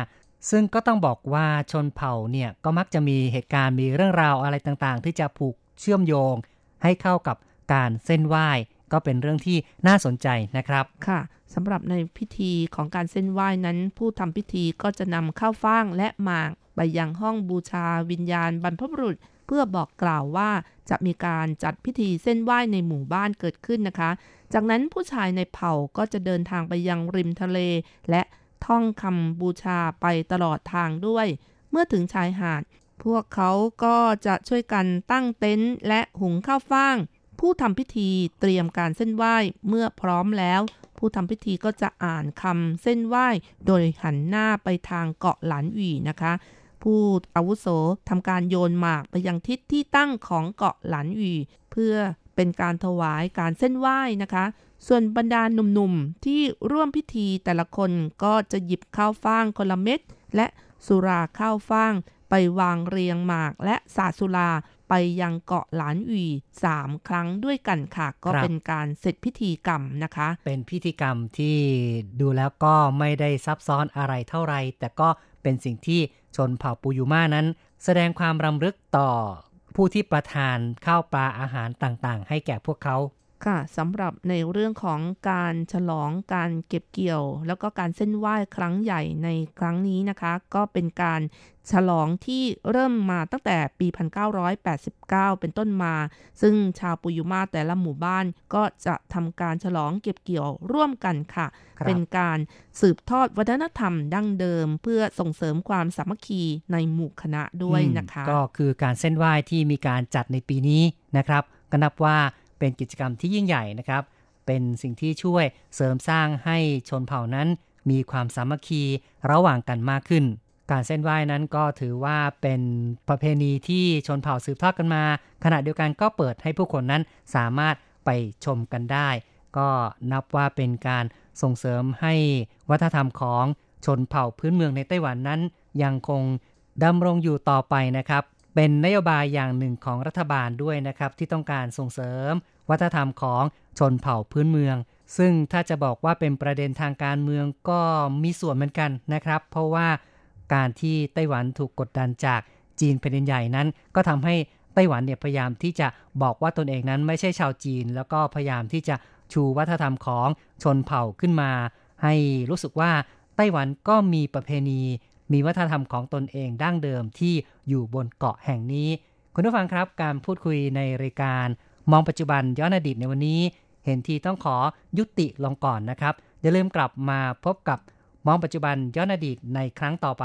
ซึ่งก็ต้องบอกว่าชนเผ่าเนี่ยก็มักจะมีเหตุการณ์มีเรื่องราวอะไรต่างๆ ที่จะผูกเชื่อมโยง ให้เข้ากับการเส้นไหว้ ก็เป็นเรื่องที่น่าสนใจนะครับค่ะสำหรับในพิธีของการเส้นไหว้นั้น ผู้ทำพิธีก็จะนำข้าวฟ่างและหมากไปยังห้องบูชาวิญญาณบรรพบุรุษ เพื่อบอกกล่าวว่าจะมีการจัดพิธีเส้นไหว้ในหมู่บ้านเกิดขึ้นนะคะ จากนั้นผู้ชายในเผ่าก็จะเดินทางไปยังริมทะเล และท่องคำบูชาไปตลอดทางด้วย เมื่อถึงชายหาด พวกเขาก็จะช่วยกันตั้งเต็นท์และหุงข้าวฟ่าง ผู้ทำพิธีเตรียมการเส้นไหว้เมื่อพร้อมแล้ว ผู้ทำพิธีก็จะอ่านคำเส้นไหว้ โดยหันหน้าไปทางเกาะหลานหวีนะคะ ผู้อาวุโสทำการโยนหมากไปยังทิศที่ตั้งของเกาะหลานหวีเพื่อเป็นการถวายการเส้นไหว้นะคะ ส่วนบรรดาหนุ่มๆ ที่ร่วมพิธีแต่ละคนก็จะหยิบข้าวฟ่างคนละเม็ดและสุราข้าวฟ่าง ไปวางเรียงหมากและสาสุรา ไปยังเกาะหลานหวีสามครั้งด้วยกันค่ะ ก็ครับเป็นการเสร็จพิธีกรรมนะคะ เป็นพิธีกรรมที่ดูแล้วก็ไม่ได้ซับซ้อนอะไรเท่าไหรแต่ก็เป็นสิ่งที่ชนเผ่าปูยูมานั้น แสดงความรำลึกต่อผู้ที่ประทานข้าวปลาอาหารต่างๆ ให้แก่พวกเขา ค่ะสำหรับในเรื่องของการฉลองการเก็บเกี่ยว แล้วก็การเส้นไหว้ครั้งใหญ่ในครั้งนี้นะคะ ก็เป็นการฉลองที่เริ่มมาตั้งแต่ปี 1989 เป็นต้นมา ซึ่งชาวปุยุมาแต่ละหมู่บ้านก็จะทำการฉลองเก็บเกี่ยวร่วมกันค่ะครับเป็นการสืบทอดวัฒนธรรมดั้งเดิม เพื่อส่งเสริมความสามัคคีในหมู่คณะด้วยนะคะอืมก็คือการเส้นไหว้ที่มีการจัดในปีนี้นะครับก็นับว่า เป็นกิจกรรมที่ยิ่งใหญ่นะครับ เป็นสิ่งที่ช่วยเสริมสร้างให้ชนเผ่านั้น มีความสามัคคีระหว่างกันมากขึ้น การเส้นไหว้นั้นก็ถือว่าเป็นประเพณีที่ชนเผ่าสืบทอดกันมา ขณะเดียวกันก็เปิดให้ผู้คนนั้นสามารถไปชมกันได้ ก็นับว่าเป็นการส่งเสริมให้วัฒนธรรมของชนเผ่าพื้นเมืองในไต้หวันนั้น ยังคงดำรงอยู่ต่อไปนะครับ เป็นนโยบายอย่างหนึ่งของรัฐบาลด้วยนะครับ ที่ต้องการส่งเสริม วัฒนธรรมของชนเผ่าพื้นเมือง ซึ่งถ้าจะบอกว่าเป็นประเด็นทางการเมืองก็มีส่วนเหมือนกันนะครับ เพราะว่าการที่ไต้หวันถูกกดดันจากจีนแผ่นดินใหญ่นั้น ก็ทำให้ไต้หวันเนี่ยพยายามที่จะบอกว่าตนเองนั้นไม่ใช่ชาวจีน แล้วก็พยายามที่จะชูวัฒนธรรมของชนเผ่าขึ้นมา ให้รู้สึกว่าไต้หวันก็มีประเพณี มีวัฒนธรรมของตนเองดั้งเดิมที่อยู่บนเกาะแห่งนี้ คุณผู้ฟังครับการพูดคุยในรายการ มองปัจจุบันย้อนอดีตในวันนี้ เห็นทีต้องขอยุติลงก่อนนะครับอย่าลืมกลับมาพบกับมองปัจจุบันย้อนอดีตในครั้งต่อไป